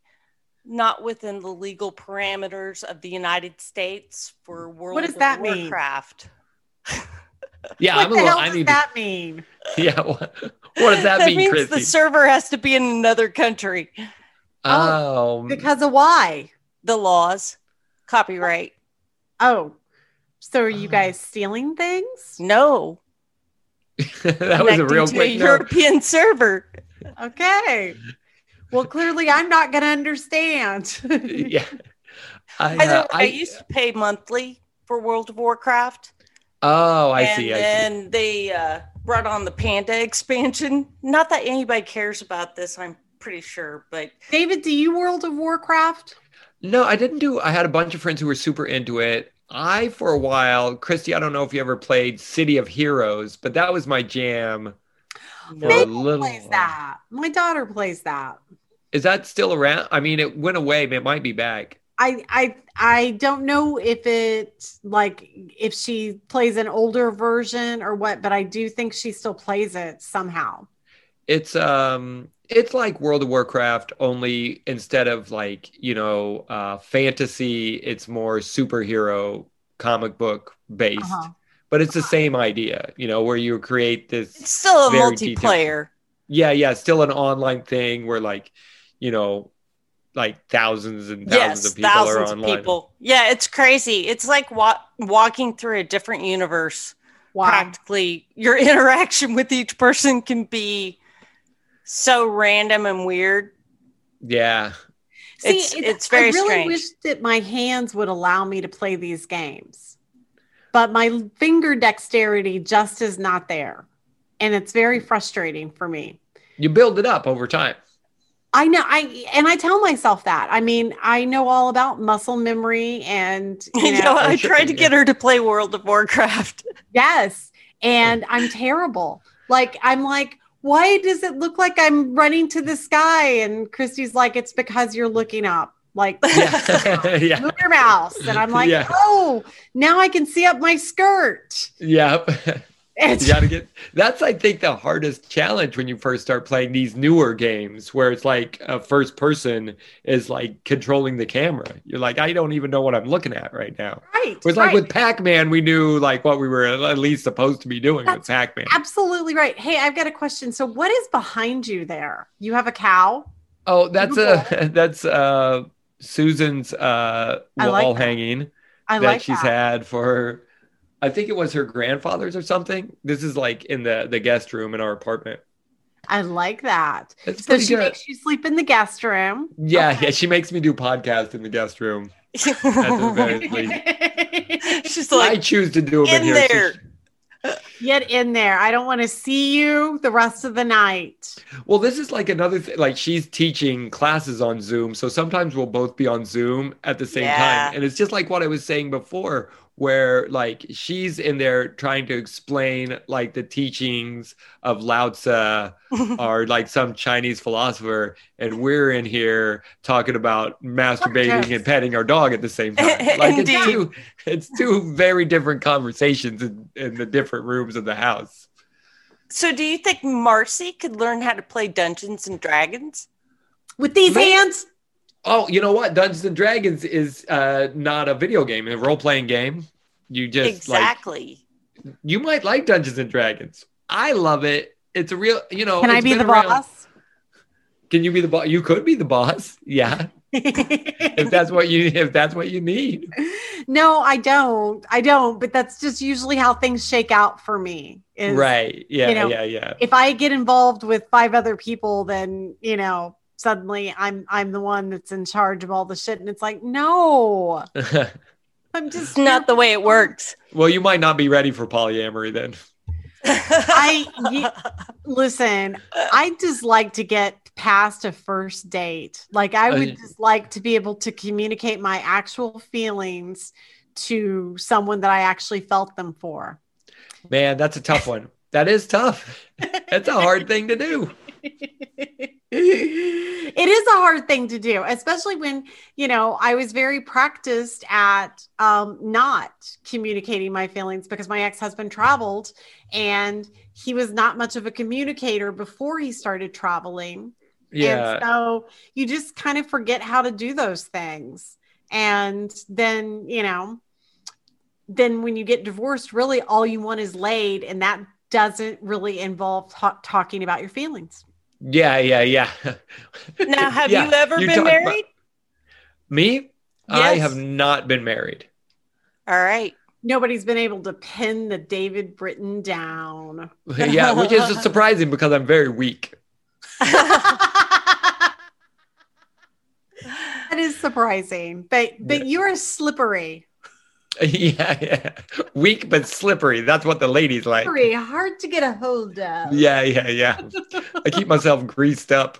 not within the legal parameters of the United States for World of Warcraft. What does of that mean? Warcraft. yeah what i'm a the little hell i does need that mean? yeah what, what does that, that mean means christy the server has to be in another country. oh Because of why? The laws, copyright. Oh, so are you Oh. guys stealing things? No, that was a real to quick a note. European server. Okay. Well, clearly I'm not going to understand. yeah I, By the uh, way, I, I used to pay monthly for World of Warcraft. oh i and see i see then they uh, brought on the Panda expansion. Not that anybody cares about this, I'm pretty sure, but David, do you World of Warcraft? No, I didn't do. I had a bunch of friends who were super into it. I, for a while, Christy, I don't know if you ever played City of Heroes, but that was my jam. For a little plays while. that. My daughter plays that. Is that still around? I mean, it went away, but it might be back. I I I don't know if it like if she plays an older version or what, but I do think she still plays it somehow. It's um, it's like World of Warcraft, only instead of like you know uh, fantasy, it's more superhero comic book based. Uh-huh. But it's the same idea, you know, where you create this It's still a Very detailed. multiplayer. yeah yeah still an online thing where like you know like thousands and thousands Yes, of people are thousands of people. Yeah, it's crazy. It's like wa- walking through a different universe. Wow. Practically, your interaction with each person can be so random and weird. yeah See, It's- it's very strange. I really strange. wish that my hands would allow me to play these games, but my finger dexterity just is not there, and it's very frustrating for me. you build it up over time I know I and I tell myself that. I mean, I know all about muscle memory and you You know, know, I tried to get her to play World of Warcraft. yes, and I'm terrible. Like I'm like, why does it look like I'm running to the sky? And Christy's like, it's because you're looking up. Like yeah yeah move your mouse. And I'm like, Yeah. oh, now I can see up my skirt. yeah It's, you gotta get that's i think the hardest challenge when you first start playing these newer games where it's like a first person is like controlling the camera you're like i don't even know what i'm looking at right now right. it was like with pac-man we knew like what we were at least supposed to be doing with pac-man absolutely right. Hey, I've got a question. So what is behind you there? You have a cow? Oh, that's a that's uh Susan's uh wall like hanging that like she's that. had for I think it was her grandfather's or something. This is like in the the guest room in our apartment. I like that. It's So she good. makes you sleep in the guest room. yeah, okay. yeah, she makes me do podcast in the guest room. At the very least. She's I choose to do them in, in here. there. Get in there. I don't want to see you the rest of the night. Well, this is like another thing. Like she's teaching classes on Zoom, so sometimes we'll both be on Zoom at the same Yeah. time, and it's just like what I was saying before, where like she's in there trying to explain like the teachings of Lao Tzu or like some Chinese philosopher, and we're in here talking about masturbating and petting our dog at the same time. Like it's two, it's two very different conversations in, in the different rooms of the house. so, do you think Marcy could learn how to play Dungeons and Dragons? With these Maybe- hands, Oh, you know what? Dungeons and Dragons is uh, not a video game, a role playing game. You just like exactly. you might like Dungeons and Dragons. I love it. It's a real, you know. can I be the around. boss? Can you be the boss? You could be the boss. Yeah, if that's what you if that's what you need. no, I don't. I don't. But that's just usually how things shake out for me. is Right? Yeah, you know, yeah, yeah. If I get involved with five other people, then you know suddenly I'm I'm the one that's in charge of all the shit, and it's like no, I'm just not the way it works. well, you might not be ready for polyamory then. I y- listen. I just like to get past a first date. Like I would Uh, just like to be able to communicate my actual feelings to someone that I actually felt them for. Man, that's a tough one. That is tough. It's a hard thing to do. it is a hard thing to do, especially when, you know, I was very practiced at um, not communicating my feelings because my ex husband traveled and he was not much of a communicator before he started traveling. Yeah. And so you just kind of forget how to do those things. And then, you know, then when you get divorced, really all you want is laid. And that doesn't really involve ta- talking about your feelings. Yeah, yeah, yeah. Now, have Yeah, you ever you been talk about- married? Me? I have not been married. All right. Nobody's been able to pin the David Britton down. yeah, which is surprising because I'm very weak. that is surprising. But but you're slippery. yeah, yeah. Weak but slippery. That's what the ladies like. Slippery, hard to get a hold of. Yeah, yeah, yeah. I keep myself greased up.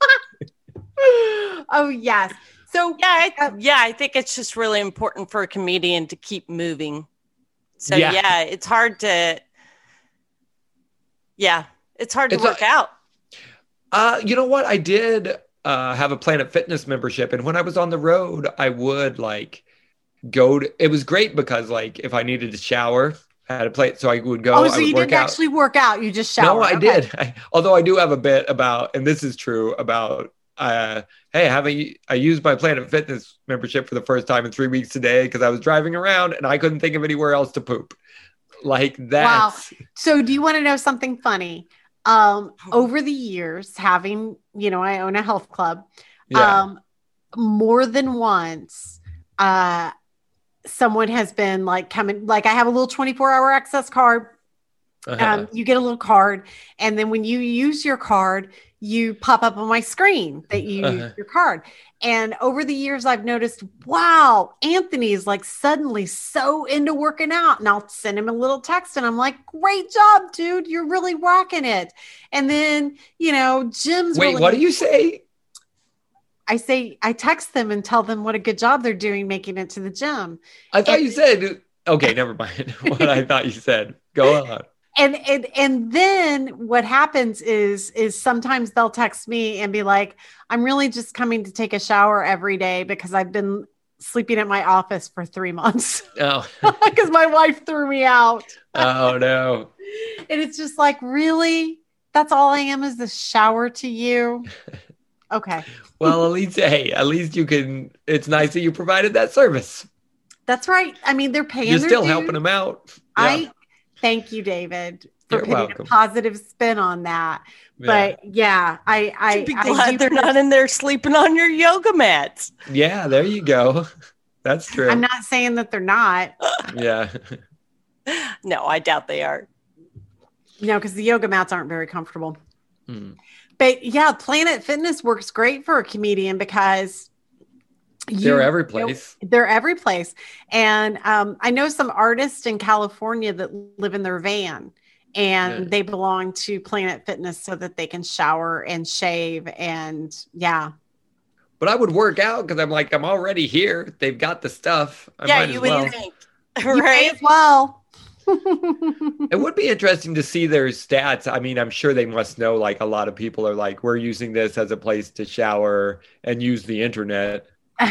oh yes. So Yeah, I, yeah, I think it's just really important for a comedian to keep moving. So Yeah. yeah, it's hard to. Yeah, it's hard to It's a- work out. Uh, you know what? I did uh, have a Planet Fitness membership, and when I was on the road, I would like go to. It was great because like if I needed to shower, I had a plate, so I would go. oh, so you didn't out. actually work out. You just showered. No, I Okay. did. I, although I do have a bit about, and this is true about. Uh, hey, I haven't I used my Planet Fitness membership for the first time in three weeks today because I was driving around and I couldn't think of anywhere else to poop. Like that. Wow. So do you want to know something funny? Um, Oh. over the years, having you know, I own a health club. Yeah. Um, more than once, uh, someone has been like coming. Like I have a little twenty-four hour access card. Uh-huh. Um, you get a little card, and then when you use your card, you pop up on my screen that you Uh-huh. use your card. And over the years, I've noticed, wow, Anthony is like suddenly so into working out. And I'll send him a little text and I'm like, great job, dude. You're really rocking it. And then, you know, Jim's Wait, really- what do you say? I say, I text them and tell them what a good job they're doing making it to the gym. I thought And- you said. Okay, never mind. what I thought you said. Go on. and and and then what happens is is sometimes they'll text me and be like i'm really just coming to take a shower every day because i've been sleeping at my office for three months Oh, because my wife threw me out oh no. and it's just like really that's all i am is the shower to you okay Well, at least hey, at least you can. It's nice that you provided that service. that's right i mean they're paying You're still dues. helping them out. i thank you david for You're putting welcome. a positive spin on that Yeah. but yeah i i, Should be I glad do they're not in there sleeping on your yoga mats. yeah, there you go. That's true. i'm not saying that they're not yeah. No, I doubt they are. No, because the yoga mats aren't very comfortable. Hmm. But yeah, Planet Fitness works great for a comedian because They're every place. They're every place. And um, I know some artists in California that live in their van and Yeah. they belong to Planet Fitness so that they can shower and shave. And yeah, But I would work out because I'm like, I'm already here. They've got the stuff. I yeah, might you as would well. think, you may right? as well. It would be interesting to see their stats. I mean, I'm sure they must know like a lot of people are like, we're using this as a place to shower and use the internet.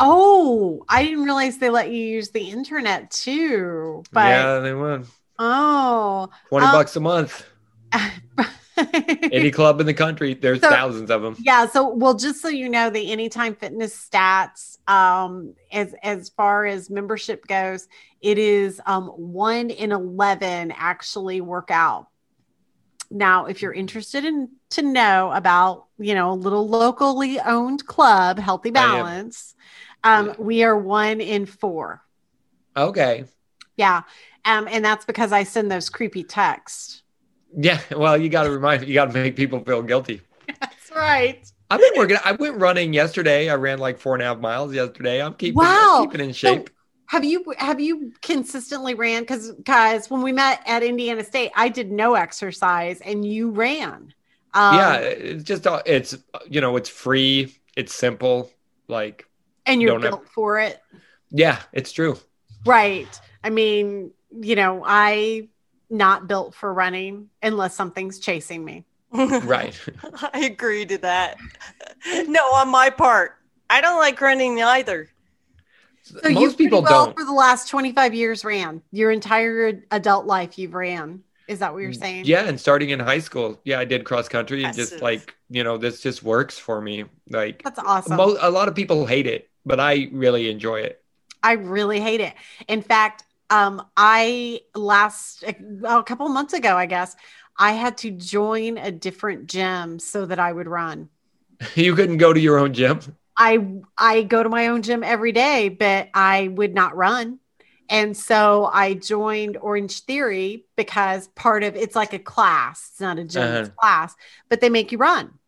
oh, I didn't realize they let you use the internet too. But yeah, they would. oh, 20 Um, bucks a month. Any club in the country, there's So- thousands of them. Yeah, so well, just so you know, the Anytime Fitness stats, um, as as far as membership goes, it is um one in eleven actually work out. Now, if you're interested in to know about, you know, a little locally owned club, Healthy Balance, um, Yeah. we are one in four. Okay. Yeah. Um, and that's because I send those creepy texts. Yeah. Well, you got to remind, you got to make people feel guilty. That's right. I've been working. I went running yesterday. I ran like four and a half miles yesterday. I'm keeping, Wow. I'm keeping in shape. Have you have you consistently ran? Because guys, when we met at Indiana State, I did no exercise and you ran. Um, yeah. It's just, uh, it's, you know, it's free. It's simple. Like, and you're don't have- built for it, yeah, it's true. right? I mean, you know, I not built for running unless something's chasing me. Right. I agree to that. No, on my part, I don't like running either. So Most people well don't. for the last 25 years ran your entire adult life. You've ran. Is that what you're saying? Mm, Yeah, and starting in high school, yeah, I did cross country and just like you know, this just works for me. Like That's awesome. mo- a lot of people hate it, but I really enjoy it. I really hate it. In fact, um, I last well, a couple months ago, I guess, I had to join a different gym so that I would run. You couldn't go to your own gym. I I go to my own gym every day, but I would not run. And so I joined Orange Theory because part of it's like a class. It's not a gym, it's a class, but they make you run.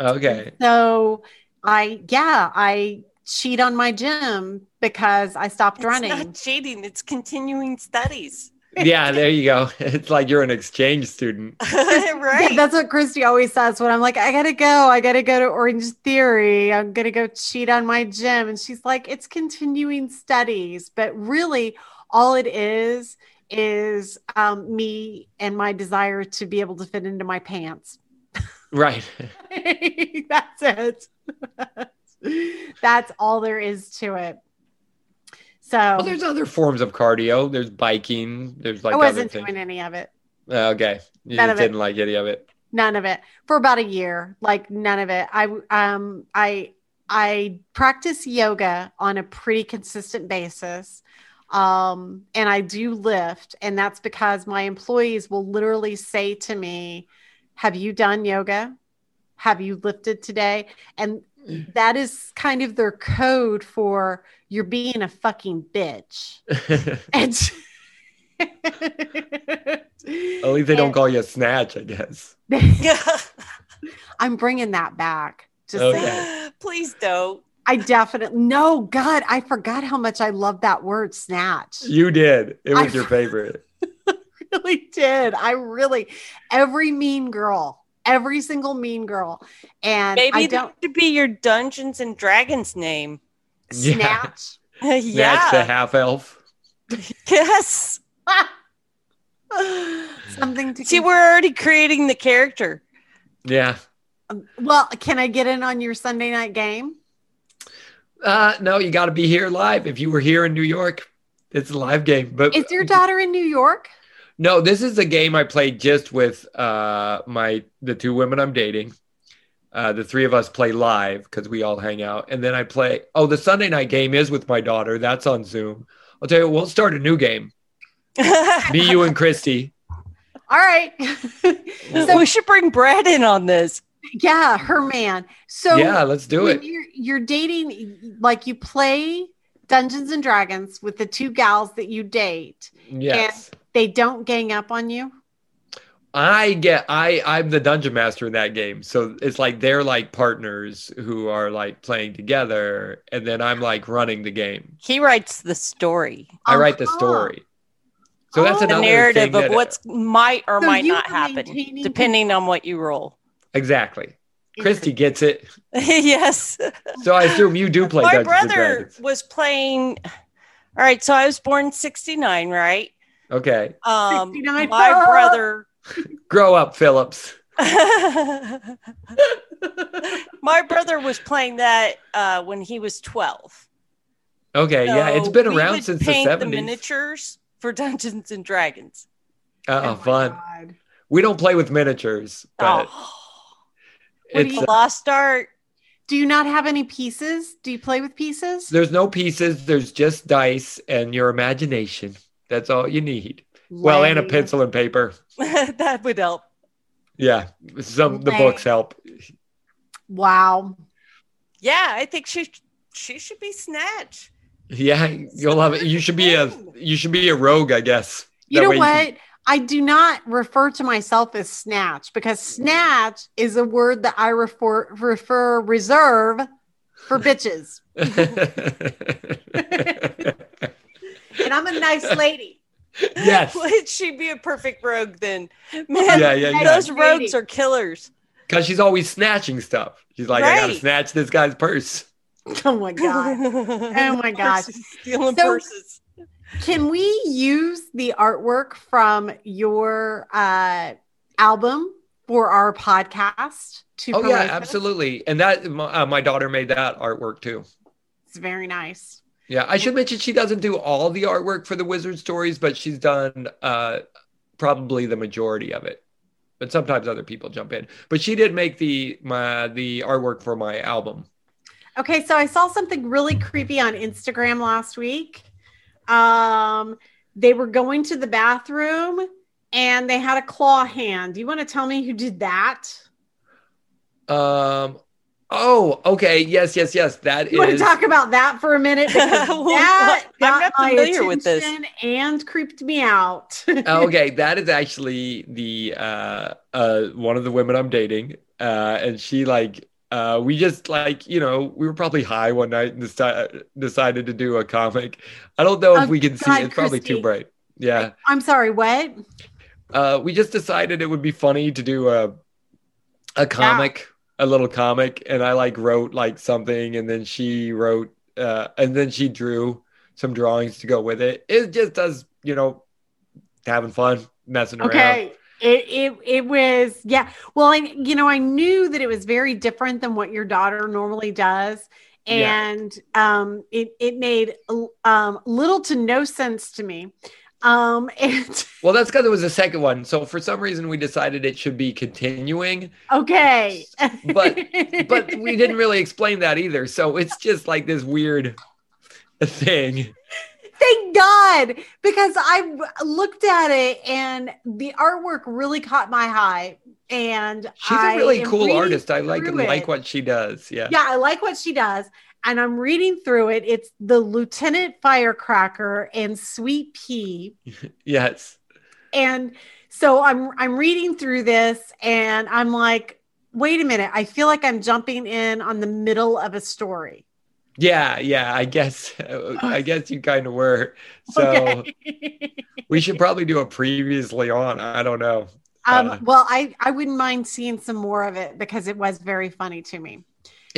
Okay. So I yeah, I cheat on my gym because I stopped It's running. not cheating, it's continuing studies. Yeah, there you go. It's like you're an exchange student. right. That's what Christy always says when I'm like, I gotta go, I gotta go to Orange Theory, I'm gonna go cheat on my gym. And she's like, it's continuing studies. But really, all it is is um, me and my desire to be able to fit into my pants. Right. That's it. That's all there is to it. So Well, there's other forms of cardio. There's biking. There's like I wasn't doing any of it. Okay. You None just didn't like any of it. none of it for about a year like none of it i um i i practice yoga on a pretty consistent basis um and i do lift and that's because my employees will literally say to me have you done yoga have you lifted today and that is kind of their code for you're being a fucking bitch and At least they don't call you a snatch, I guess. I'm bringing that back. Just Okay. saying. Please don't. I definitely no God. I forgot how much I love that word snatch. You did. It I- was your favorite. really did. I really every mean girl, every single mean girl, and Maybe I don't should be your Dungeons and Dragons name. Yeah. snatch. Snatch the half elf. Yes. Something to See, con- we're already creating the character. Yeah. well. Can I get in on your Sunday night game? Uh, no, you got to be here live. If you were here in New York, it's a live game. But Is your daughter in New York? no, this is a game I played just with uh my the two women I'm dating. Uh, the three of us play live because we all hang out, and then I play. Oh, the Sunday night game is with my daughter. That's on Zoom. I'll tell you, we'll start a new game. Me, you, and Christy. All right. so we should bring Brad in on this. yeah, her man. So yeah, let's do it. You're, you're dating, like you play Dungeons and Dragons with the two gals that you date. Yes. They don't gang up on you. I get I I'm the dungeon master in that game. So it's like they're like partners who are like playing together and then I'm like running the game. He writes the story, I write the Uh-huh. story. So that's Oh. the another narrative thing of that- what's might or So might not happen, depending on what you roll. exactly. Christy gets it. yes. So I assume you do play My Dungeons and brother Dragons. was playing. All right, so I was born '69, right? Okay. Um, 69. my Ah! brother. Grow up, Phillips. my brother was playing that uh, when he was 12. Okay, yeah, it's been around would since the 70s. The miniatures for Dungeons and Dragons. oh, my fun. God. We don't play with miniatures, but Oh, it's you- a lost art. Do you not have any pieces? Do you play with pieces? there's no pieces, there's just dice and your imagination. That's all you need. Well, and a pencil and paper. that would help. Yeah, some the Lame. books help. Wow. Yeah, I think she she should be snatch Yeah, you'll love it. You should be a you should be a rogue, I guess. You That know way what? I do not refer to myself as snatch because snatch is a word that I refer refer reserve for bitches. And I'm a nice lady. Yes, Would she be a perfect rogue then? Man, Yeah, yeah, yeah. those rogues are killers. because she's always snatching stuff. She's like, I gotta snatch this guy's purse. Oh my god. oh my gosh. Stealing So- purses. Can we use the artwork from your uh, album for our podcast? To Oh yeah, promote it? absolutely. And that my, uh, my daughter made that artwork too. It's very nice. Yeah, I should mention she doesn't do all the artwork for the Wizard stories, but she's done uh, probably the majority of it. But sometimes other people jump in. But she did make the my the artwork for my album. Okay, so I saw something really creepy on Instagram last week. Um, they were going to the bathroom and they had a claw hand. Do you want to tell me who did that? Um. Oh, okay. Yes, yes, yes. That You want to talk about that for a minute? Because Well, that I'm got not my familiar with this. attention And creeped me out. okay, that is actually the uh uh one of the women I'm dating. Uh, and she like uh we just like you know we were probably high one night and deci- decided to do a comic. I don't know if Oh, we can see God, it's probably too bright. Yeah. I'm sorry, what? Uh, we just decided it would be funny to do a a comic, a little comic, and I like wrote like something, and then she wrote, uh, and then she drew some drawings to go with it. It just does, you know, having fun, messing around. Okay. It, it it was yeah. Well, I you know I knew that it was very different than what your daughter normally does, Yeah. and um, it it made um little to no sense to me. Um, and Well, that's because it was the second one. So for some reason, we decided it should be continuing, okay, But- but we didn't really explain that either. So it's just like this weird thing. Thank God, because I looked at it and the artwork really caught my eye. And She's I a really cool artist. I like like what she does. Yeah. Yeah, I like what she does. And I'm reading through it. It's the Lieutenant Firecracker and Sweet Pea. Yes. And so I'm I'm reading through this and I'm like, wait a minute, I feel like I'm jumping in on the middle of a story. Yeah, yeah. I guess I guess you kind of were. So Okay. we should probably do a previously on. I don't know. um, Uh, well, I, I wouldn't mind seeing some more of it because it was very funny to me.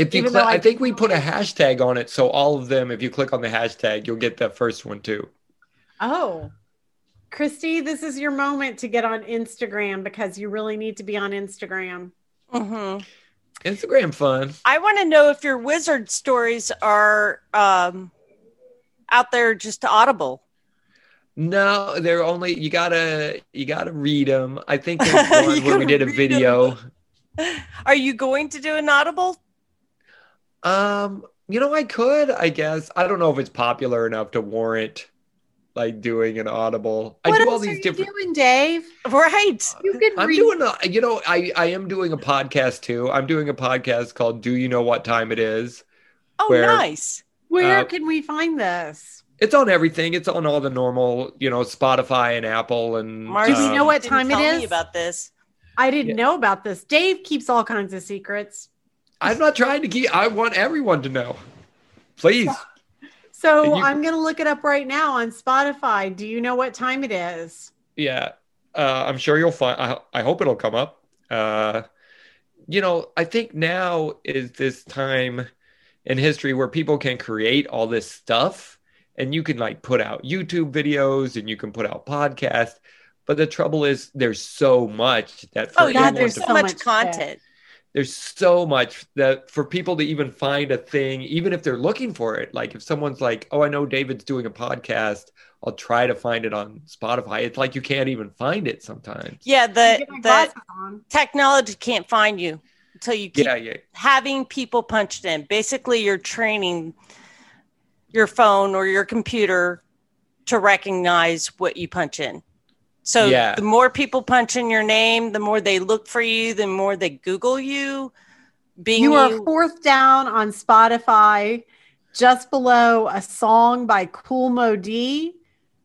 If you, Even cli- though I I think we put a hashtag on it, so all of them. If you click on the hashtag, you'll get that first one too. Oh, Christy, this is your moment to get on Instagram because you really need to be on Instagram. hmm Instagram fun. I want to know if your wizard stories are um, out there just audible. No, they're only you gotta you gotta read them. I think there's one You where we did a read 'em. video. Are you going to do an audible? Um, you know, I could, I guess. I don't know if it's popular enough to warrant like doing an audible. I what do all else are these you different. doing, Dave? Right. You could I'm read. doing a, you know, I I am doing a podcast too. I'm doing a podcast called "Do You Know What Time It Is." Oh, Where- nice. Where uh, can we find this? It's on everything. It's on all the normal, you know, Spotify and Apple and. Marcy, Do we um, know what time it is? tell me about this? I didn't yeah. know about this. Dave keeps all kinds of secrets. I'm not trying to keep. I want everyone to know. Please. So you- I'm going to look it up right now on Spotify. Do you know what time it is? Yeah, uh, I'm sure you'll find. I, I hope it'll come up. Uh, you know, I think now is this time in history where people can create all this stuff, and you can like put out YouTube videos and you can put out podcasts. But the trouble is, there's so much that for Oh, yeah. There's so, so much, content. shit. Content. there's so much that for people to even find a thing, even if they're looking for it, like if someone's like, "Oh, I know David's doing a podcast," I'll try to find it on Spotify. It's like you can't even find it sometimes. Yeah, the the technology can't find you until you keep Yeah, yeah, having people punched in. Basically, you're training your phone or your computer to recognize what you punch in. So Yeah. the more people punch in your name, the more they look for you, the more they Google you. Being You you, are fourth down on Spotify, just below a song by Kool Moe Dee,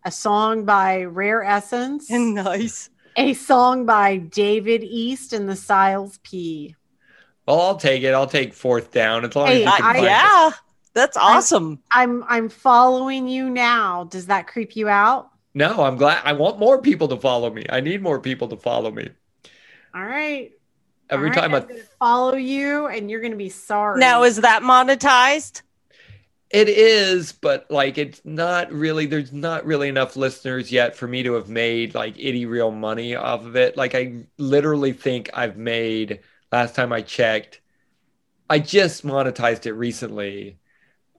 a song by Rare Essence, and nice. a song by David East and the Siles P. Well, I'll take it. I'll take fourth down as long Hey, as you can Uh, find it. yeah, that's awesome. I'm I'm following you now. Does that creep you out? No, I'm glad. I want more people to follow me. I need more people to follow me. All right. Every All right, time I'm I, gonna follow you, and you're gonna be sorry. Now, is that monetized? it is, but like it's not really. There's not really enough listeners yet for me to have made like itty real money off of it. Like I literally think I've made. Last time I checked, I just monetized it recently.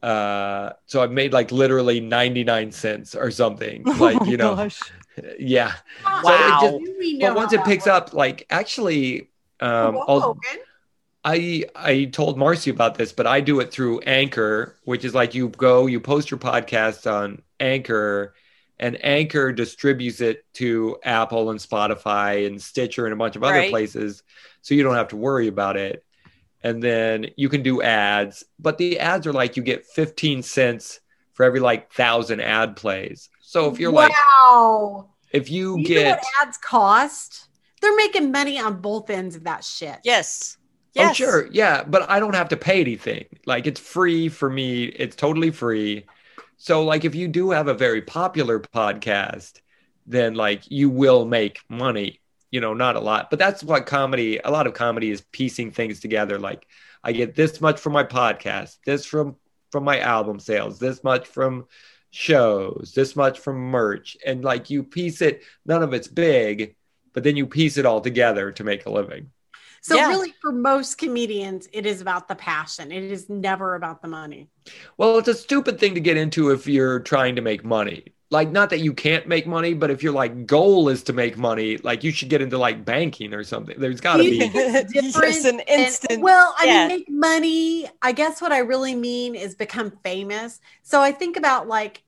Uh, so I've made like literally 99 cents or something. Like, you know, Gosh. yeah. Wow. So it just- know but once it picks works. up, like actually, um, Whoa, I'll, I I told Marcy about this, but I do it through Anchor, which is like you go, you post your podcast on Anchor, and Anchor distributes it to Apple and Spotify and Stitcher and a bunch of other Right. places, so you don't have to worry about it. And then you can do ads, but the ads are like you get 15 cents for every like thousand ad plays. So if you're like, wow. if you, You know get what ads cost? They're making money on both ends of that shit. Yes. Oh, Yes. sure. Yeah. But I don't have to pay anything. Like it's free for me. It's totally free. So, like, if you do have a very popular podcast, then like you will make money. You know, not a lot, but that's what comedy. A lot of comedy is piecing things together. Like I get this much from my podcast, this from from my album sales, this much from shows, this much from merch, and like you piece it. None of it's big, but then you piece it all together to make a living. So Yeah. really, for most comedians, it is about the passion. It is never about the money. Well, it's a stupid thing to get into if you're trying to make money. Like, not that you can't make money, but if your like goal is to make money, like you should get into like banking or something. There's got to be. think it's different yes, an And- instant. well, I yeah. mean, make money. I guess what I really mean is become famous. So I think about like,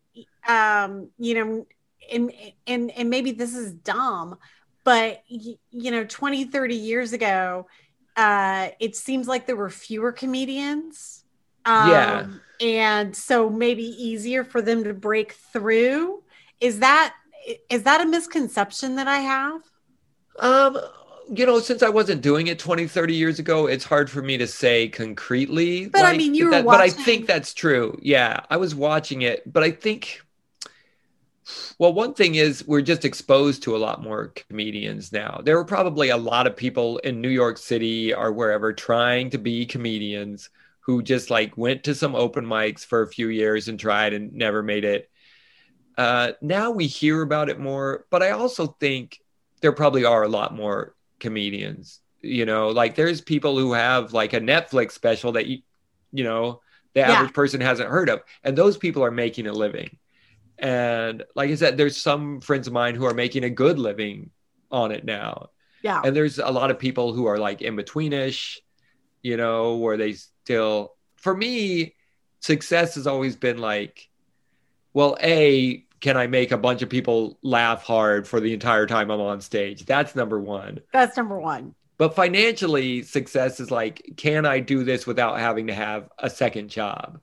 um, you know, and and and maybe this is dumb, but you know, 20, 30 years ago, uh, it seems like there were fewer comedians. Um, Yeah. And so maybe easier for them to break through. Is that is that a misconception that I have? Um, you know, since I wasn't doing it 20, 30 years ago, it's hard for me to say concretely. But I mean, you were that- But I think that's true. Yeah, I was watching it, but I think. Well, one thing is we're just exposed to a lot more comedians now. There were probably a lot of people in New York City or wherever trying to be comedians who just like went to some open mics for a few years and tried and never made it. Uh, now we hear about it more, but I also think there probably are a lot more comedians. You know, like there's people who have like a Netflix special that you, you know, the Yeah. average person hasn't heard of, and those people are making a living. And like I said, there's some friends of mine who are making a good living on it now. Yeah. And there's a lot of people who are like in betweenish, you know, where they still, for me, success has always been like, well, A, can I make a bunch of people laugh hard for the entire time I'm on stage? That's number one. That's number one. But financially, success is like, can I do this without having to have a second job?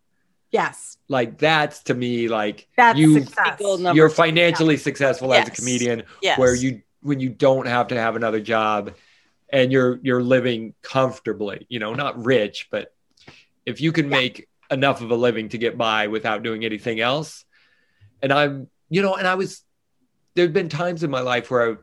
Yes. Like that's to me like That's you success. you're financially successful as a comedian yes. where you when you don't have to have another job and you're you're living comfortably you know not rich but if you can make enough of a living to get by without doing anything else and i'm you know and i was there've been times in my life where I,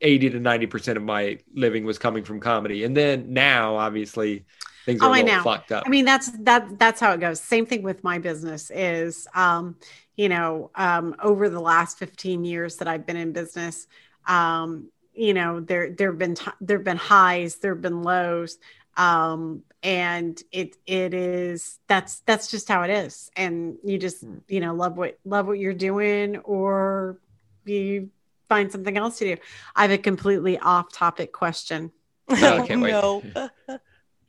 80 to 90 percent of my living was coming from comedy and then now obviously things are Oh, a I little know. fucked up I mean, that's that that's how it goes. Same thing with my business is um, you know, um, over the last 15 years that I've been in business, um, you know, there there've been t- there've been highs, there've been lows. Um, and it it is that's that's just how it is. And you just, Hmm. you know, love what love what you're doing or you find something else to do. I have a completely off topic question. Oh, I can't wait. no,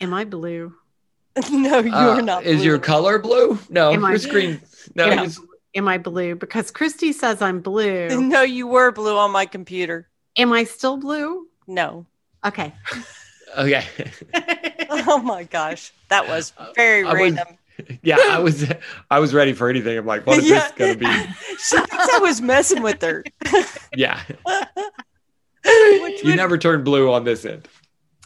Am I blue? no, you Uh, are not. is your color blue no Am I- your screen no Am I- Am I blue? Because Christy says I'm blue. No, you were blue on my computer. Am I still blue? No. Okay. okay Oh my gosh, that was very I was- random. Yeah, I was I was ready for anything. I'm like, what is Yeah. this gonna be? she thinks I was messing with her. Yeah. You would- never turned blue on this end.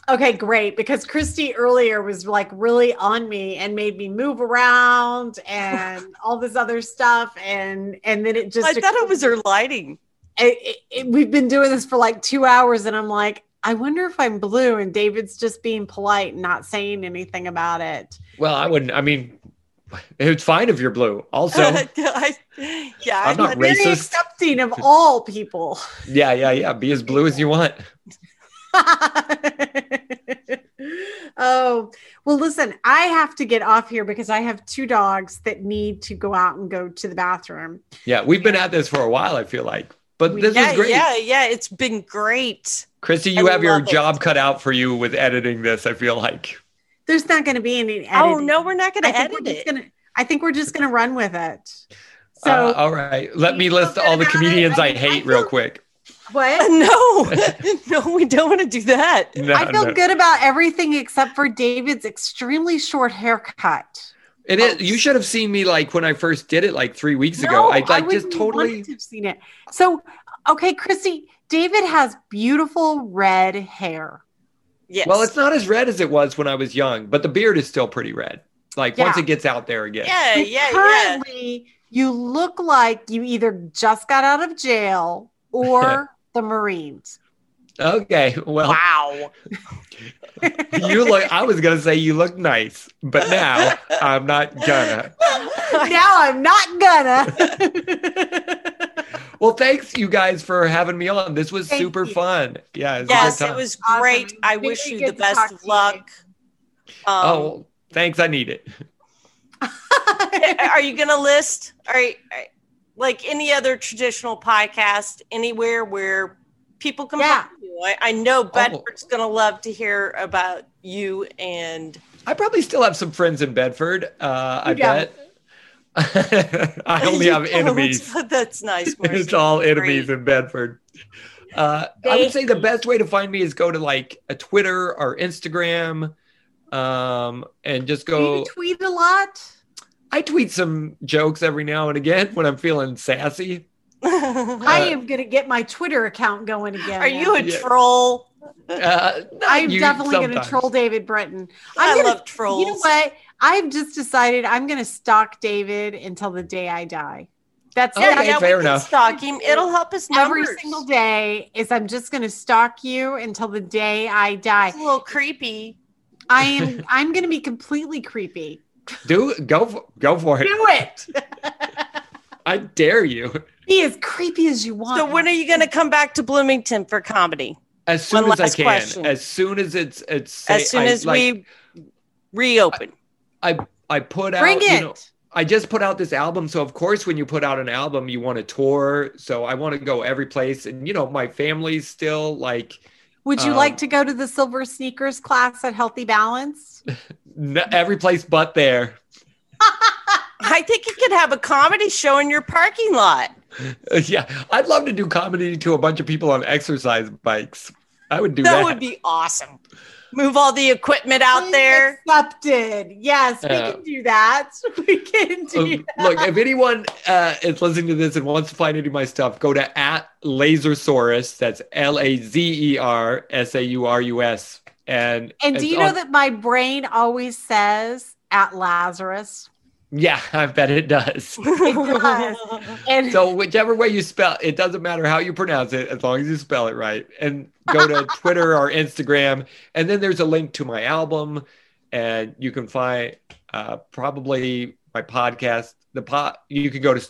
Okay, great. Because Christy earlier was like really on me and made me move around and all this other stuff, and and then it just I thought it was her lighting. It, it- we've been doing this for like two hours, and I'm like, I wonder if I'm blue, and David's just being polite and not saying anything about it. Well, I wouldn't I mean it's fine if you're blue. Also, I, yeah, I'm not Very Racist. accepting of all people. yeah, yeah, yeah. Be as blue as you want. oh, well, listen, I have to get off here because I have two dogs that need to go out and go to the bathroom. Yeah, we've been at this for a while, I feel like. But this yeah, was great. yeah, yeah. It's been great. Christy, you I have your it. job cut out for you with editing this, I feel like. There's not going to be any editing. Oh no, we're not going to think we're edit just it. gonna. I think we're just gonna run with it. So Uh, all right. Let me list all the comedians I I, mean, I hate feel- real quick. what? No, no, we don't want to do that. No, I feel no. good about everything except for David's extremely short haircut. It is. You oh. should have seen me like when I first did it like three weeks ago. I like wouldn't just totally. to have seen it. So, okay, Christy, David has beautiful red hair. Yes. Well, it's not as red as it was when I was young, but the beard is still pretty red. Like once it gets out there again. yeah, But yeah, yeah. Currently, you look like you either just got out of jail or the Marines. Okay. Well, Wow. you look. I was gonna say you look nice, but now I'm not gonna. now I'm not gonna. Well, thanks you guys for having me on. This was Thank super you. fun. Yeah. It was Yes, it time. was Awesome. great. I Very wish you the best of luck. Um, oh, thanks. I need it. are you going to list are, you- are- like any other traditional podcast anywhere where people can Yeah. find you? I, I know Bedford's going to love to hear about you and I probably still have some friends in Bedford. Uh, I You don't. bet. I only have enemies. That's nice. Marcy. it's all enemies Great. in Bedford. Uh, I would say the best way to find me is go to like a Twitter or Instagram, um, and just Do go. you tweet a lot? I tweet some jokes every now and again when I'm feeling sassy. I am gonna get my Twitter account going again. Are you a Yeah. troll? Uh, I'm you definitely going to troll David Britton. I I'm gonna, love trolls. You know what? I've just decided I'm going to stalk David until the day I die. That's Okay, that's yeah, fair we can enough. Stalk him. It'll help us every single day. Is I'm just going to stalk you until the day I die. It's a little creepy. I am. I'm going to be completely creepy. Do go go for it. Do it. I dare you. Be as creepy as you want. So when are you going to come back to Bloomington for comedy? As soon One as I can. question. As soon as it's it's As soon I- as like, we reopen. I I put out bring you it? know, I just put out this album, so of course, when you put out an album, you want to tour. So I want to go every place, and you know, my family's still like Would you um, like to go to the silver sneakers class at Healthy Balance? n- every place but there. I think you could have a comedy show in your parking lot. yeah, I'd love to do comedy to a bunch of people on exercise bikes. I would do That that. would be awesome. Move all the equipment out there. Accepted. Yes, we Yeah. can do that. We can do Um, look, if anyone uh, is listening to this and wants to find any of my stuff, go to at Lazersaurus. That's L A Z E R S A U R U S. And And do you know on- that my brain always says at Lazarus? Yeah, I bet it does. It does. And So whichever way you spell, it doesn't matter how you pronounce it, as long as you spell it right. And go to Twitter or Instagram, and then there's a link to my album, and you can find uh, probably my podcast. The pot you can go to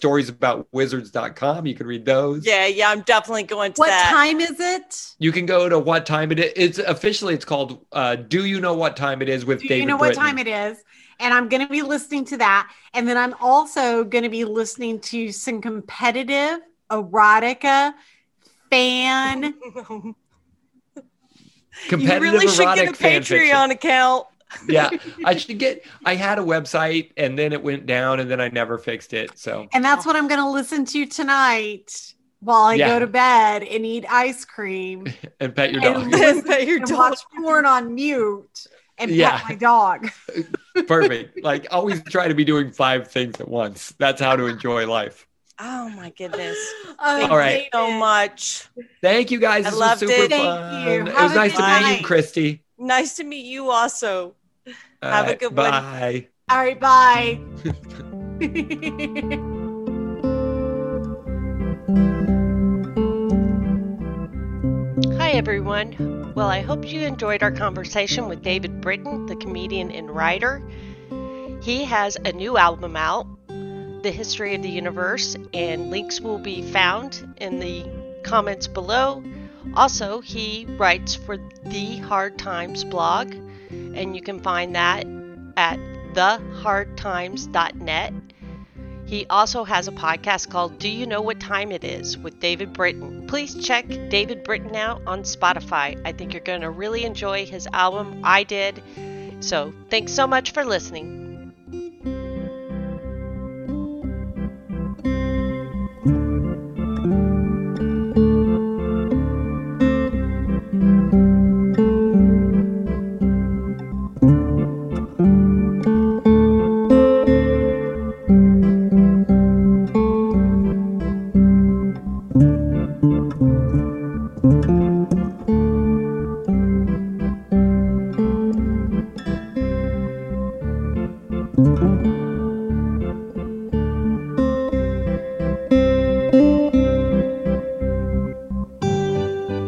storiesaboutwizards.com. You can read those. yeah, yeah, I'm definitely going to what that. time is it? You can go to what time it is. It's officially it's called uh, Do You Know What Time It Is with Do David you know Britton. what time it is? And I'm going to be listening to that. And then I'm also going to be listening to some competitive erotica fan. you Competitive really should get a fan fiction. Patreon account. yeah, I should get. I had a website and then it went down and then I never fixed it. So And that's what I'm going to listen to tonight while I Yeah. go to bed and eat ice cream and pet your And dog. listen Pet your and dog. watch porn on mute and Yeah. pet my dog. Perfect. Like always try to be doing five things at once. That's how to enjoy life. Oh my goodness. Thank All right. you so much. Thank you guys. I This loved was super it. Thank fun. you. It was nice good to meet you, Christy. Nice to meet you also. All Have a right, good one. bye. All right, bye. Hi, everyone. Well, I hope you enjoyed our conversation with David Britton, the comedian and writer. He has a new album out, The History of the Universe, and links will be found in the comments below. Also, he writes for the Hard Times blog, and you can find that at thehardtimes.net. He also has a podcast called Do You Know What Time It Is with David Britton. Please check David Britton out on Spotify. I think you're going to really enjoy his album. I did. So, thanks so much for listening.